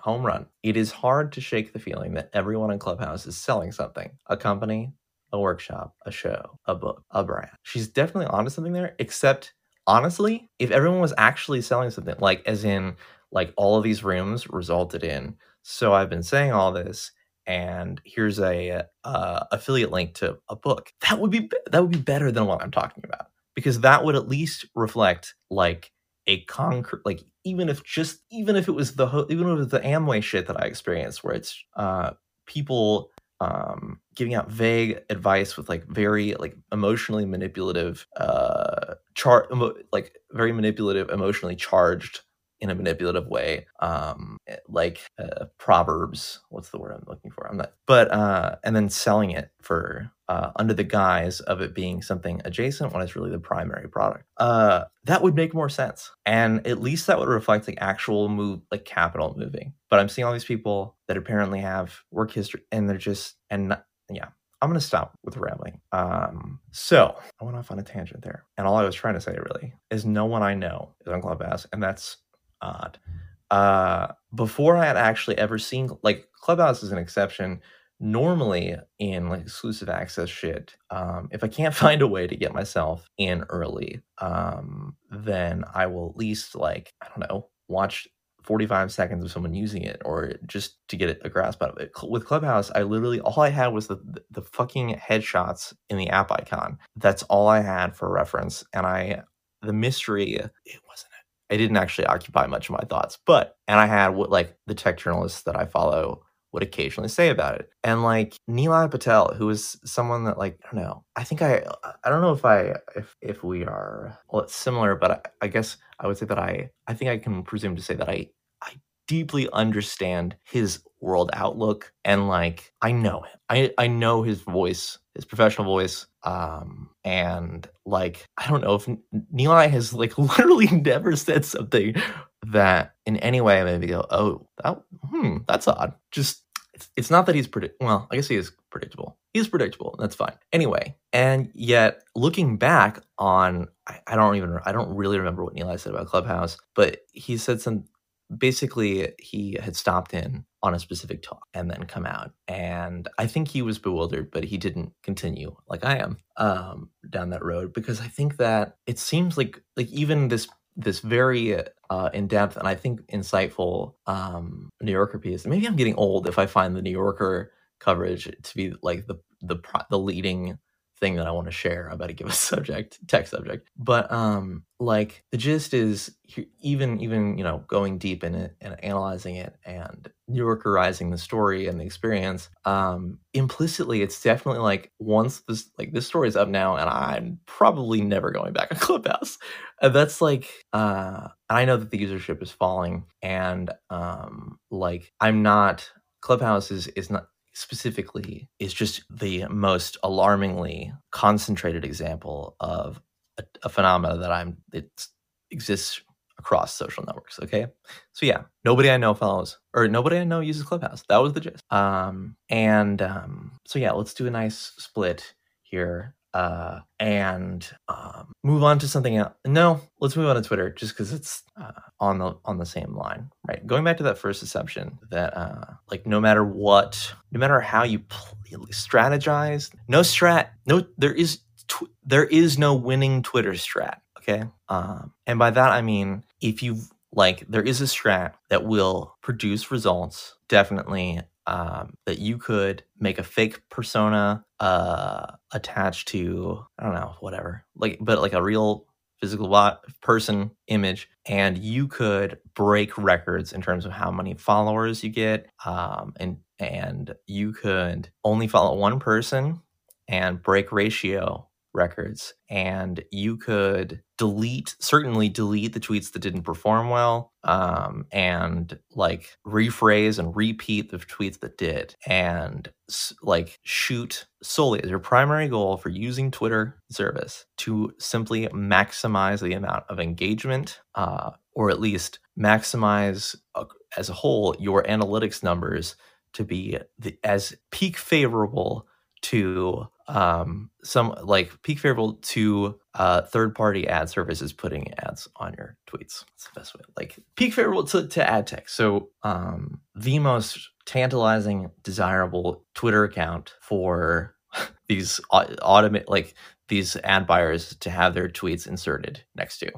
home run. It is hard to shake the feeling that everyone in Clubhouse is selling something a company, a workshop, a show, a book, a brand. She's definitely onto something there, except honestly, if everyone was actually selling something, like as in like all of these rooms resulted in, so I've been saying all this and here's a uh, affiliate link to a book. That would be that would be better than what I'm talking about because that would at least reflect like a concrete like even if just even if it was the even if it was the Amway shit that I experienced where it's uh people um, giving out vague advice with like very like emotionally manipulative uh chart like very manipulative emotionally charged in a manipulative way um eh, like uh, proverbs what's the word i'm looking for i'm not but uh and then selling it for uh under the guise of it being something adjacent when it's really the primary product uh that would make more sense and at least that would reflect like actual move like capital moving but i'm seeing all these people that apparently have work history and they're just and not, yeah I'm going to stop with rambling. Um, so I went off on a tangent there. And all I was trying to say really is no one I know is on Clubhouse. And that's odd. Uh, before I had actually ever seen like Clubhouse is an exception. Normally in like exclusive access shit, um, if I can't *laughs* find a way to get myself in early, um, then I will at least like I don't know watch 45 seconds of someone using it or just to get a grasp out of it. With Clubhouse, I literally all I had was the the fucking headshots in the app icon. That's all I had for reference and I the mystery it didn't actually occupy much of my thoughts. But and I had what like the tech journalists that I follow would occasionally say about it. And like Nilay Patel, who is someone that like I don't know. I think I I don't know if I if if we are well it's similar, but I, I guess I would say that I I think I can presume to say that I I deeply understand his world outlook and like I know him. I I know his voice, his professional voice. Um and like I don't know if Nilay has like *laughs* literally never said something that in any way made me go, oh, that hmm, that's odd. Just it's, it's not that he's predict. Well, I guess he is predictable. He's predictable. That's fine. Anyway, and yet looking back on, I, I don't even I don't really remember what Nilay said about Clubhouse, but he said some basically he had stopped in on a specific talk and then come out. And i think he was bewildered but he didn't continue like i am um, down that road because i think that it seems like like even this this very uh, in-depth and i think insightful um, new yorker piece maybe i'm getting old if i find the new yorker coverage to be like the the the leading thing that I want to share. About to give a *laughs* subject, tech subject, but um, like the gist is even even you know going deep in it and analyzing it and New Yorkerizing the story and the experience. Um, implicitly, it's definitely like once this like this story is up now, and I'm probably never going back *laughs* on Clubhouse. And that's like uh, I know that the usership is falling, and um, like I'm not Clubhouse is is not specifically is just the most alarmingly concentrated example of a, a phenomena that I'm it exists across social networks. Okay, so yeah, nobody I know follows or nobody I know uses Clubhouse. That was the gist. Um, and um, so yeah, let's do a nice split here uh, and um, move on to something else. No, let's move on to Twitter just because it's uh, on the on the same line, right? Going back to that first assumption that uh, like no matter what, no matter how you pl- strategize, no strat, no there is tw- there is no winning Twitter strat. Okay, um, and by that I mean if you like there is a strat that will produce results definitely um, that you could make a fake persona uh, attached to I don't know whatever like but like a real physical bot person image and you could break records in terms of how many followers you get um, and and you could only follow one person and break ratio records and you could delete certainly delete the tweets that didn't perform well um, and like rephrase and repeat the tweets that did and like shoot solely as your primary goal for using twitter service to simply maximize the amount of engagement uh, or at least maximize uh, as a whole your analytics numbers to be the, as peak favorable to um, some like peak favorable to uh, third party ad services putting ads on your tweets. That's the best way. Like peak favorable to, to ad tech. So um, the most tantalizing, desirable Twitter account for *laughs* these automate like these ad buyers to have their tweets inserted next to.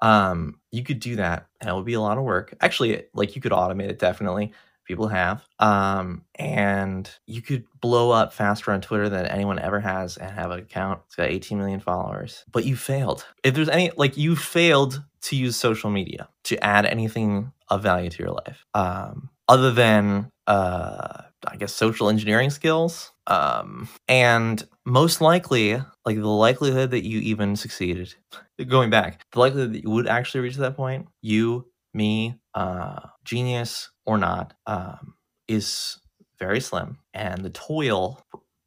Um, you could do that, and it would be a lot of work. Actually, like you could automate it definitely people have. Um, and you could blow up faster on Twitter than anyone ever has and have an account. It's got 18 million followers, but you failed. If there's any, like, you failed to use social media to add anything of value to your life, um, other than, uh, I guess, social engineering skills. Um, and most likely, like the likelihood that you even succeeded, *laughs* going back, the likelihood that you would actually reach that point, you, me, uh, genius, or not um, is very slim, and the toil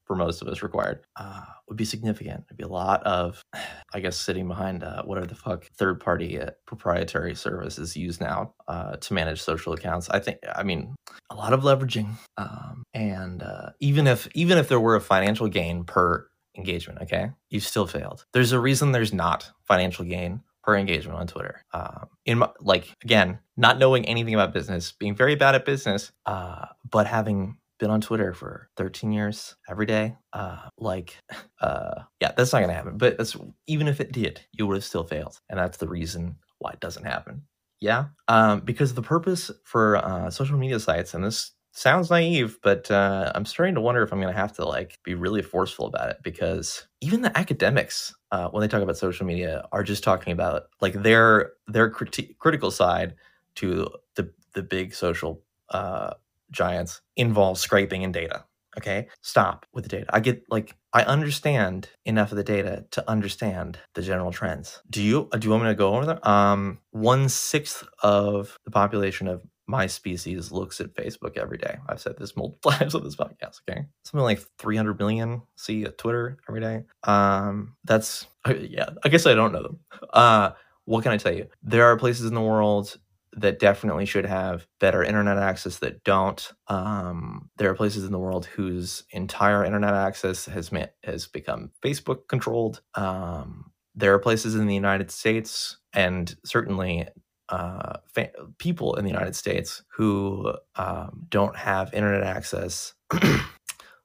for most of us required uh, would be significant. It'd be a lot of, *sighs* I guess, sitting behind uh, whatever the fuck third party uh, proprietary services used now uh, to manage social accounts. I think, I mean, a lot of leveraging, um, and uh, even if even if there were a financial gain per engagement, okay, you've still failed. There's a reason there's not financial gain per engagement on Twitter. Um, in my, like again, not knowing anything about business, being very bad at business, uh, but having been on Twitter for 13 years every day, uh, like, *laughs* uh, yeah, that's not gonna happen. But that's even if it did, you would have still failed, and that's the reason why it doesn't happen. Yeah, um, because the purpose for uh, social media sites, and this sounds naive, but uh, I'm starting to wonder if I'm going to have to like be really forceful about it because even the academics, uh, when they talk about social media, are just talking about like their their criti- critical side to the the big social uh, giants involves scraping and data. Okay, stop with the data. I get like I understand enough of the data to understand the general trends. Do you do you want me to go over them? Um, one sixth of the population of my species looks at Facebook every day. I've said this multiple *laughs* times on this podcast. Okay, something like 300 million see at Twitter every day. Um, that's *laughs* yeah. I guess I don't know them. Uh, what can I tell you? There are places in the world that definitely should have better internet access that don't. Um, there are places in the world whose entire internet access has met, has become Facebook controlled. Um, there are places in the United States and certainly uh, fa- people in the United States who um, don't have internet access, *clears throat*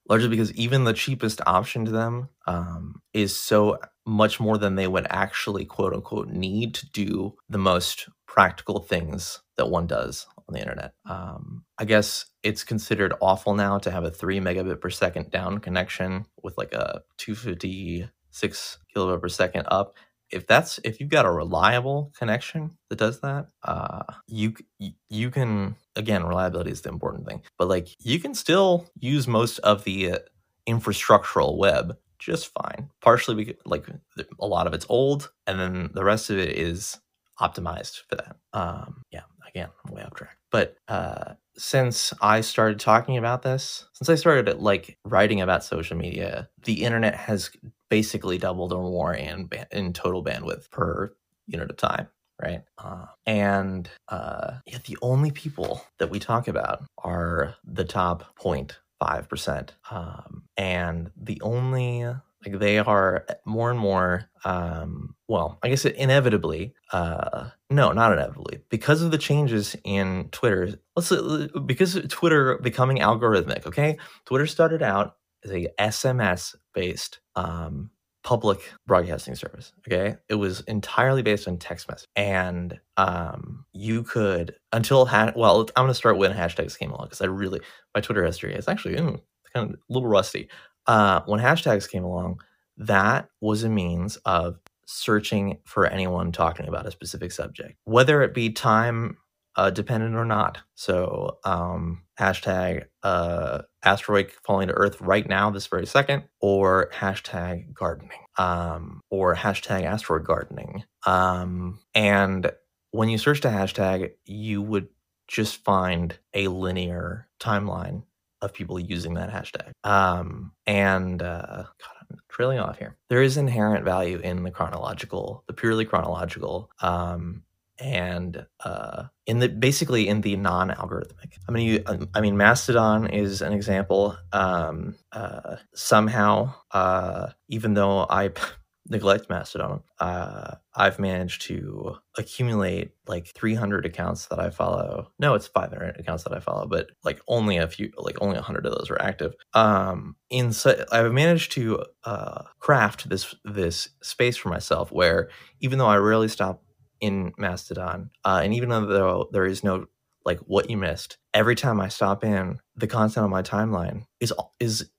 largely because even the cheapest option to them um, is so much more than they would actually quote unquote need to do the most practical things that one does on the internet. Um, I guess it's considered awful now to have a three megabit per second down connection with like a 256 kilobit per second up if that's if you've got a reliable connection that does that uh you you can again reliability is the important thing but like you can still use most of the uh, infrastructural web just fine partially because like a lot of it's old and then the rest of it is optimized for that. Um yeah again I'm way off track but uh since I started talking about this, since I started like writing about social media, the internet has basically doubled or more in in total bandwidth per unit of time right? Uh, and uh, the only people that we talk about are the top 0.5% um, and the only like they are more and more um, well i guess inevitably uh, no not inevitably. Because of the changes in twitter let's because twitter becoming algorithmic okay? Twitter started out as a sms based um, public broadcasting service. Okay. It was entirely based on text message. And um, you could, until, ha- well, I'm going to start when hashtags came along because I really, my Twitter history is actually mm, kind of a little rusty. Uh, when hashtags came along, that was a means of searching for anyone talking about a specific subject, whether it be time uh, dependent or not. So um, hashtag uh, asteroid falling to Earth right now, this very second, or hashtag gardening. um, or hashtag asteroid gardening. Um, and when you search the hashtag, you would just find a linear timeline of people using that hashtag. Um, and uh, God, I'm trailing off here. There is inherent value in the chronological, the purely chronological, um, and uh, in the basically in the non-algorithmic. I mean, you, I mean, Mastodon is an example. Um, uh, somehow, uh, even though I *laughs* neglect Mastodon, uh, I've managed to accumulate like 300 accounts that I follow. No, it's 500 accounts that I follow, but like only a few, like only 100 of those are active. Um, in I've managed to uh, craft this this space for myself where even though I rarely stop in Mastodon, uh, and even though there is no like what you missed every time i stop in the content on my timeline is is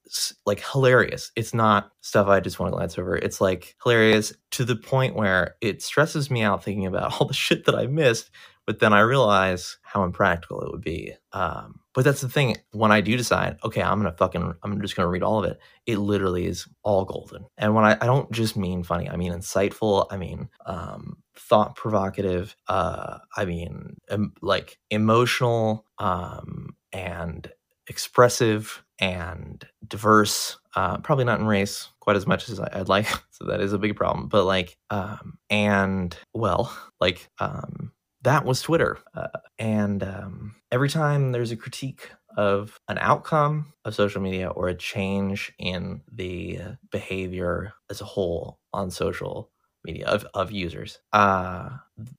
like hilarious. It's not stuff i just want to glance over. It's like hilarious to the point where it stresses me out thinking about *laughs* all the shit that i missed but then i realize how impractical it would be um, but that's the thing when i do decide okay i'm gonna fucking i'm just gonna read all of it it literally is all golden. And when i, I don't just mean funny i mean insightful i mean um, thought provocative uh i mean em- like emotional um and expressive and diverse uh probably not in race quite as much as i'd like *laughs* so that is a big problem but like um and well like um that was twitter uh, and um every time there's a critique of an outcome of social media or a change in the behavior as a whole on social media of, of users. Uh,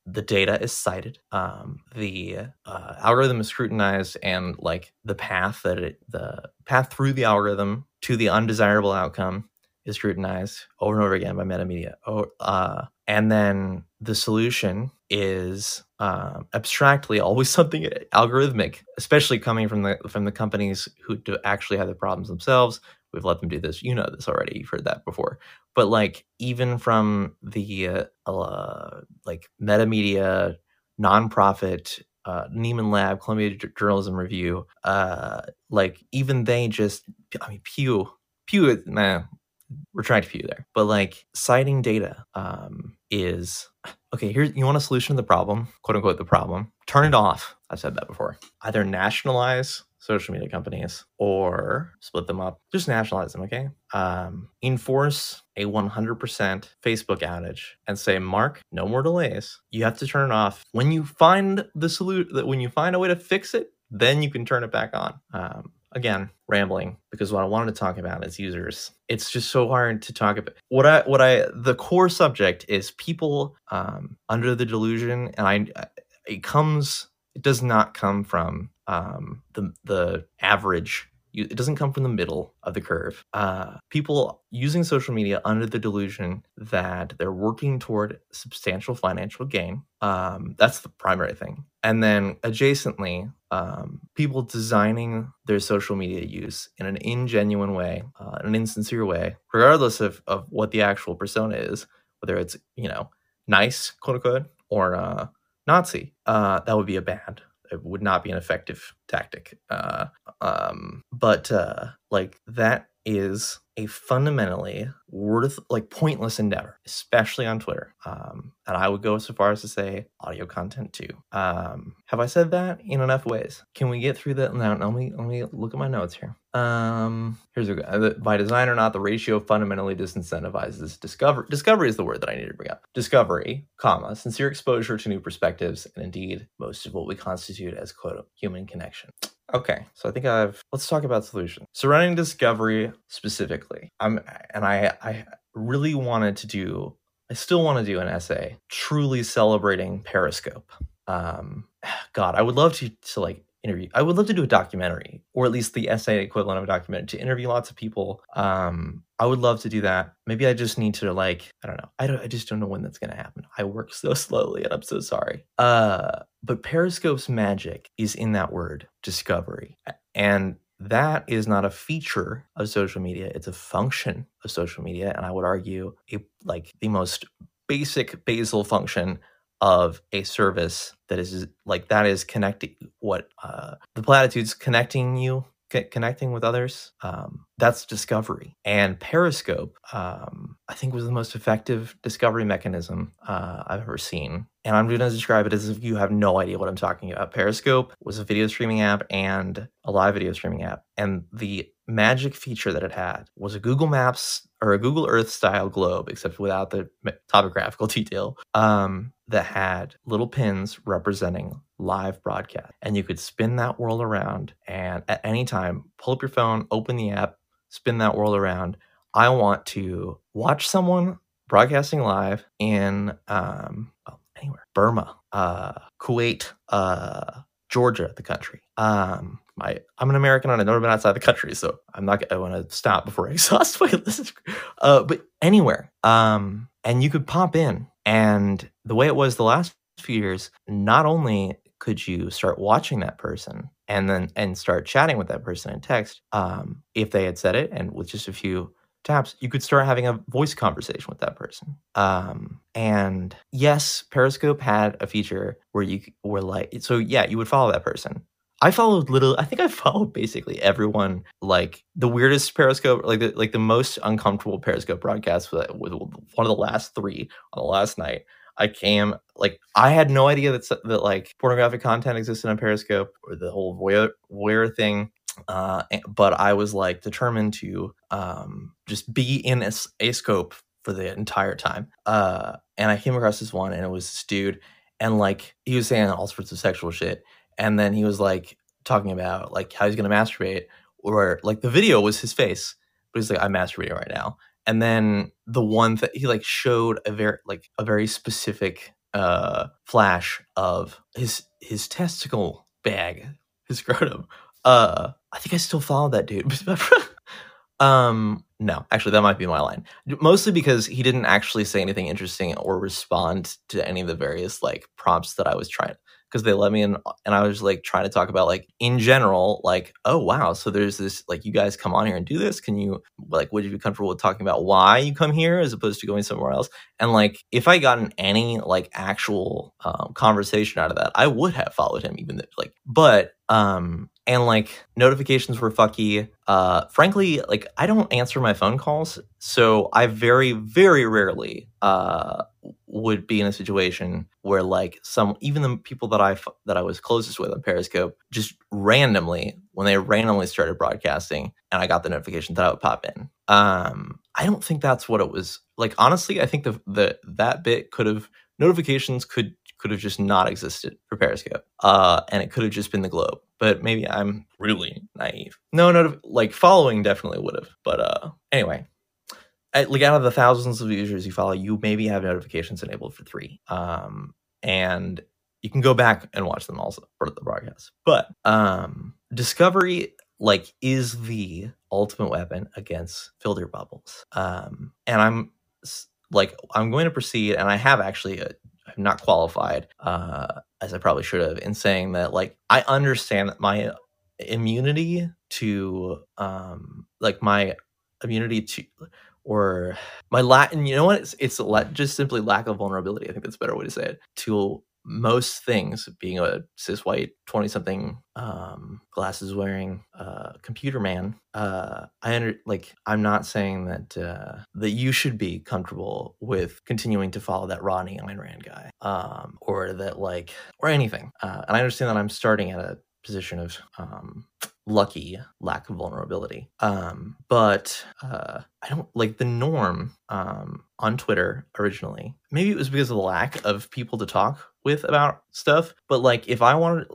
the data is cited. Um, the uh, algorithm is scrutinized, and like the path that it, the path through the algorithm to the undesirable outcome is scrutinized over and over again by metamedia. Oh, uh, and then the solution is uh, abstractly always *laughs* something algorithmic, especially coming from the from the companies who do actually have the problems themselves, we've let them do this. You know this already. You've heard that before. But like even from the uh, uh, like metamedia nonprofit uh, Nieman Lab, Columbia Journalism Review, uh, like even they just, I mean, Pew, Pew, nah, to Pew there, but like citing data um, is okay. Here, you want a solution to the problem, quote unquote, the problem. Turn it off. I've said that before. Either nationalize social media companies or split them up. Just nationalize them, okay? Um, enforce a 100% Facebook outage and say, Mark, no more delays. You have to turn it off. When you find the solution, that when you find a way to fix it, then you can turn it back on. Um, again rambling because what i wanted to talk about is users it's just so hard to talk about what i what i the core subject is people um under the delusion and i it comes it does not come from um, the the average. It doesn't come from the middle of the curve. Uh, people using social media under the delusion that they're working toward substantial financial gain. Um, that's the primary thing. And then adjacently, um, people designing their social media use in an ingenuine way, uh, an insincere way, regardless of, of what the actual persona is, whether it's, you know, nice, quote unquote, or uh, Nazi, uh, that would be a bad it would not be an effective tactic. Uh, um, but uh, like that is a fundamentally worth like pointless endeavor, especially on Twitter. Um, and I would go so far as to say audio content too. Um, have I said that in enough ways? Can we get through that? Now, let me let me look at my notes here. Um, here's a uh, by design or not, the ratio fundamentally disincentivizes discovery. Discovery is the word that I need to bring up. Discovery, comma, sincere exposure to new perspectives, and indeed most of what we constitute as quote human connection. Okay, so I think I've let's talk about solutions surrounding discovery specifically. I'm and I I really wanted to do I still want to do an essay truly celebrating Periscope. Um, *sighs* God, I would love to to like interview. I would love to do a documentary, or at least the essay equivalent of a documentary, to interview lots of people. Um, I would love to do that. Maybe I just need to like, I don't know. I don't. I just don't know when that's gonna happen. I work so *laughs* slowly, and I'm so sorry. Uh, but Periscope's magic is in that word, discovery, and that is not a feature of social media. It's a function of social media, and I would argue a like the most basic basal function of a service that is like that is connecting what uh, the platitudes connecting you c- connecting with others. Um, that's discovery. And Periscope, um, I think, was the most effective discovery mechanism uh, I've ever seen. And I'm going to describe it as if you have no idea what I'm talking about. Periscope was a video streaming app and a live video streaming app. And the magic feature that it had was a Google Maps or a Google Earth style globe, except without the topographical *laughs* detail, um, that had little pins representing live broadcast. And you could spin that world around and at any time pull up your phone, open the app, spin that world around. I want to watch someone broadcasting live in um, well, anywhere Burma, uh, Kuwait, uh, Georgia, the country. Um, my I'm an American and I've never been outside the country, so I'm not. I want to stop before I *laughs* exhaust my list. Uh, but anywhere, um, and you could pop in, and the way it was the last few years, not only could you start watching that person and then and start chatting with that person in text, um, if they had said it, and with just a few taps, you could start having a voice conversation with that person. Um, and yes, Periscope had a feature where you were like, so yeah, you would follow that person. I followed little. I think I *laughs* followed basically everyone. Like the weirdest Periscope, like the like the most uncomfortable Periscope broadcast was, was one of the last three on the last night. I came like I had no idea that that like pornographic content existed on Periscope or the whole voyeur, voyeur thing. Uh, but I was like determined to um, just be in a, a, scope for the entire time. Uh, and I came across this one, and it was this dude, and like he was saying all sorts of sexual shit, and then he was like talking about like how he's gonna masturbate, or like the video was his face, but he's like I'm masturbating right now, and then the one that he like showed a very like a very specific uh flash of his his testicle bag, his scrotum. Uh, I think I still follow that dude. *laughs* um, no, actually, that might be my line. Mostly because he didn't actually say anything interesting or respond to any of the various like prompts that I was trying because they let me in and I was like trying to talk about like in general, like, oh wow, so there's this like you guys come on here and do this. Can you like would you be comfortable with talking about why you come here as opposed to going somewhere else? And like if I gotten any like actual um, conversation out of that, I would have followed him even though, like but um and like notifications were fucky. Uh, frankly, like I don't answer my phone calls, so I very, very rarely uh, would be in a situation where like some even the people that I that I was closest with on Periscope just randomly when they randomly started broadcasting and I got the notification that I would pop in. Um, I don't think that's what it was like. Honestly, I think the the that bit could have notifications could could have just not existed for Periscope, uh, and it could have just been the globe but maybe I'm really naive. No, no, like following definitely would have. But uh, anyway, like out of the thousands of users you follow, you maybe have notifications enabled for three. Um, and you can go back and watch them also for the broadcast. But um, Discovery like is the ultimate weapon against filter bubbles. Um, and I'm like I'm going to proceed, and I have actually uh, I'm not qualified uh, as I probably should have in saying that like I understand that my immunity to um like my immunity to or my Latin, you know what? It's it's just simply lack of vulnerability. I think that's a better way to say it. To most things, being a cis white twenty something, um, glasses wearing, uh, computer man. Uh, I under like I'm not saying that uh, that you should be comfortable with continuing to follow that Rodney Ayn Rand guy, um, or that like or anything. Uh, and I understand that I'm starting at a position of um, lucky lack of vulnerability. Um, but uh, I don't like the norm um, on Twitter originally. Maybe it was because of the lack of people to talk with about stuff. But like, if I wanted,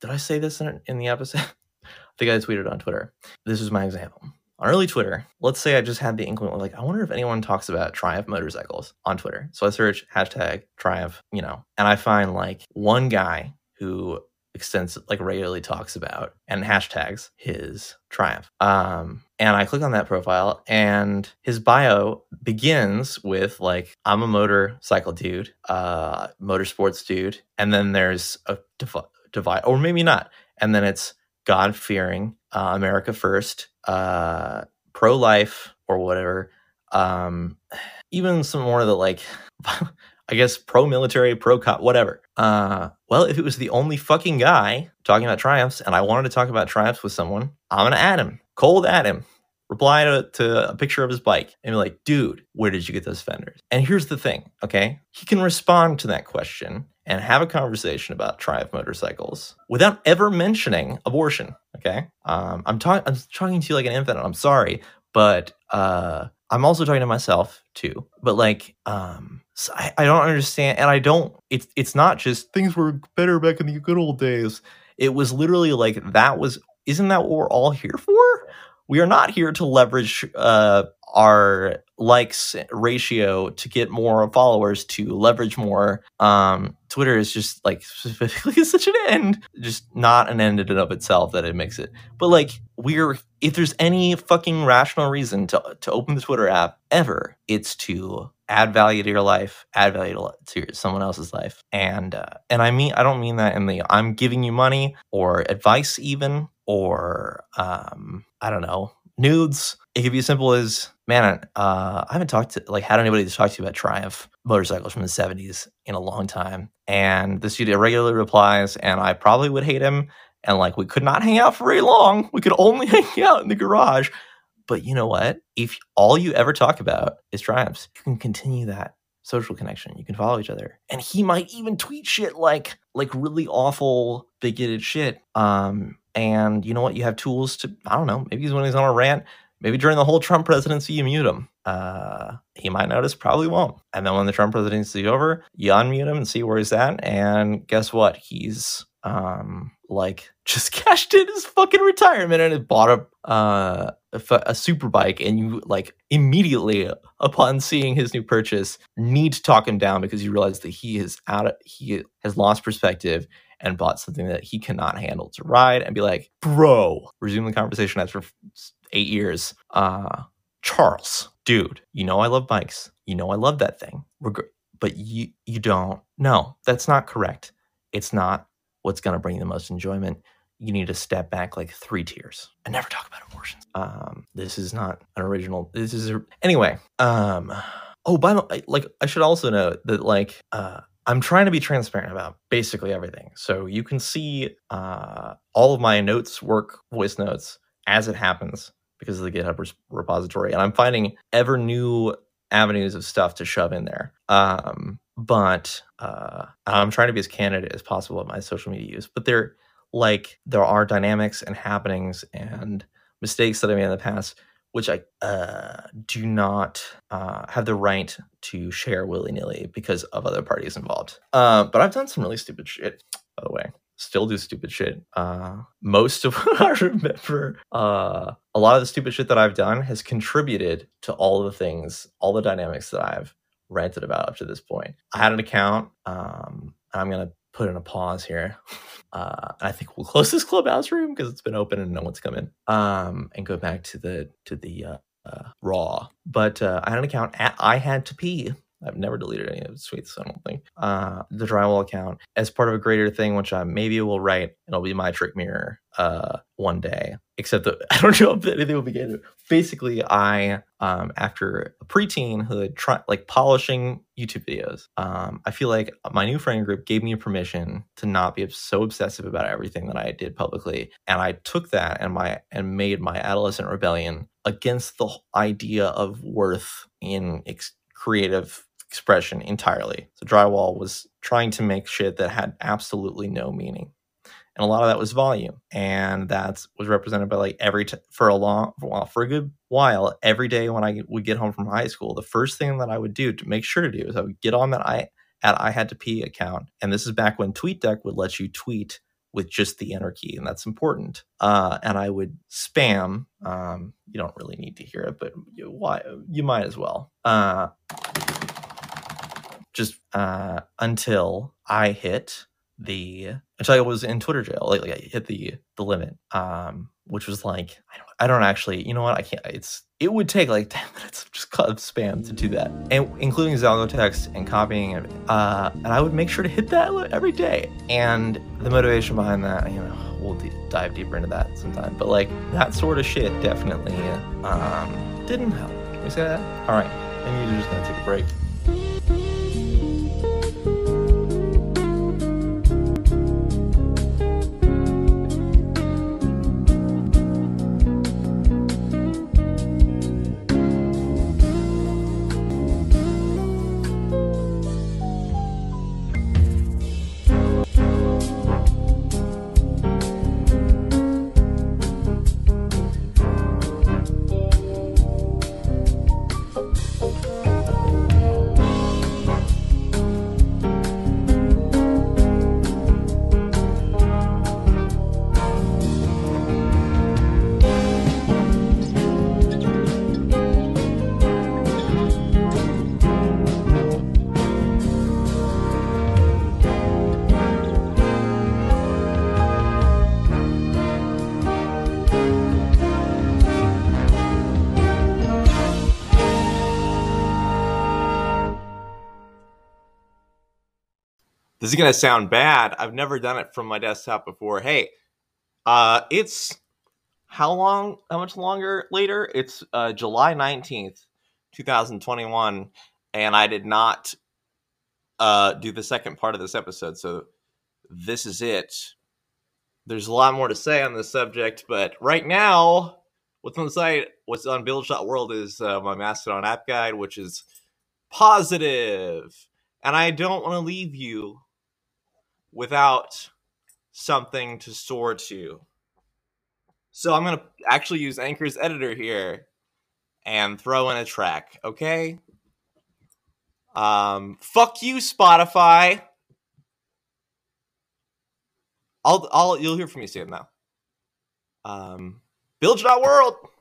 did I say this in, in the episode? *laughs* Think I tweeted on Twitter. This is my example. On early Twitter, let's say I just had the inkling, like, I wonder if anyone talks about Triumph motorcycles on Twitter. So I search hashtag Triumph, you know, and I find like one guy who extensive like regularly talks about and hashtags his triumph. Um and i click on that profile and his bio begins with like i'm a motorcycle dude uh motorsports dude and then there's a divide or maybe not and then it's god fearing uh, america first uh pro life or whatever um *sighs* even some more of the like *laughs* I guess pro military, pro cop, whatever. Uh, well, if it was the only fucking guy talking about triumphs and I wanted to talk about triumphs with someone, I'm gonna add him, cold at him, reply to, to a picture of his bike and be like, dude, where did you get those fenders? And here's the thing, okay? He can respond to that question and have a conversation about Triumph motorcycles without ever mentioning abortion, okay? Um, I'm, talking I'm talking to you like an infant. I'm sorry, but uh, I'm also talking to myself too. But like, um, so I, I don't understand, and I don't. It's it's not just things were better back in the good old days. It was literally like that was. Isn't that what we're all here for? We are not here to leverage uh, our likes ratio to get more followers to leverage more. Um, Twitter is just like *laughs* specifically such an end, just not an end in and of itself that it makes it. But like we're if there's any fucking rational reason to to open the Twitter app ever, it's to add value to your life, add value to, to someone else's life, and uh, and I mean I don't mean that in the I'm giving you money or advice even or um, I don't know nudes. It could be as simple as, man, uh, I haven't talked to like had anybody to talk to about Triumph motorcycles from the '70s in a long time, and this dude regularly replies, and I probably would hate him, and like we could not hang out for very long. We could only *laughs* hang out in the garage. But you know what? If all you ever talk about is Triumphs, you can continue that social connection. You can follow each other. And he might even tweet shit like like really awful bigoted shit. Um and you know what? You have tools to, I don't know, maybe he's when he's on a rant, maybe during the whole Trump presidency, you mute him. Uh, he might notice, probably won't. And then when the Trump presidency is over, you unmute him and see where he's at. And guess what? He's um like *laughs* just cashed in his fucking retirement and bought a uh a, a super bike and you like immediately upon seeing his new purchase need to talk him down because you realize that he is out of he has lost perspective and bought something that he cannot handle to ride and be like, bro, resume the conversation after eight years. Uh, Charles, dude, you know I love bikes. You know I love that thing. But you you don't. No, that's not correct. It's not what's going to bring you the most enjoyment. You need to step back like three tiers and never talk about abortions. Um, this is not an original. This is a, anyway. Um, oh, by the way, like I should also note that like uh, I'm trying to be transparent about basically everything. So you can see uh, all of my notes, work, voice notes as it happens because of the GitHub repository. And I'm finding ever new avenues of stuff to shove in there. Um, but uh, I'm trying to be as candid as possible at my social media use. But there, like, there are dynamics and happenings and mistakes that I made in the past which I uh, do not uh, have the right to share willy nilly because of other parties involved. Uh, but I've done some really stupid shit, by the way. Still do stupid shit. Uh, most of *laughs* what I remember, uh, a lot of the stupid shit that I've done has contributed to all the things, all the dynamics that I've ranted about up to this point. I had an account. Um, I'm gonna put in a pause here. *laughs* Uh, I think we'll close this clubhouse room because it's been open and no one's come in. Um, and go back to the to the uh, uh, raw. But uh, I had an account at I had to pee I've never deleted any of the tweets, I don't think. Uh, the drywall account as part of a greater thing, which I maybe will write. It'll be my trick mirror uh, one day. Except that *laughs* I don't know if anything will be begin. Basically, I um, after a preteen who like polishing YouTube videos, um, I feel like my new friend group gave me permission to not be so obsessive about everything that I did publicly, and I took that and my and made my adolescent rebellion against the idea of worth in ex- creative expression entirely. So drywall was trying to make shit that had absolutely no meaning. And a lot of that was volume. And that was represented by like every, t- for a long, well, for a good while, every day when I would get home from high school, the first thing that I would do to make sure to do is I would get on that I, at I had to pee account. And this is back when TweetDeck would let you tweet with just the enter key, and that's important. Uh, and I would spam. Um, you don't really need to hear it, but you, why you might as well. Uh, just uh, until I hit the until I was in Twitter jail. Like, I hit the the limit, um, which was like I don't I don't actually. You know what? I can't. It's it would take like *laughs* 10 minutes of just cut spam to do that and including Zalgo text and copying it uh, and I would make sure to hit that every day and the motivation behind that you know we'll d- dive deeper into that sometime but like that sort of shit definitely um, didn't help can we say that all right maybe you're just gonna take a break This is gonna sound bad. I've never done it from my desktop before. Hey, uh, it's how long? How much longer later? It's uh, July nineteenth, two thousand twenty-one, and I did not uh, do the second part of this episode. So this is it. There's a lot more to say on this subject, but right now, what's on the site, what's on Bilge.world is uh, my Mastodon app guide, which is positive. And I don't want to leave you without something to soar to. So I'm going to actually use Anchor's editor here and throw in a track, okay? Um, fuck you, Spotify. I'll, I'll, you'll hear from me soon now. Um, Bilge.world. And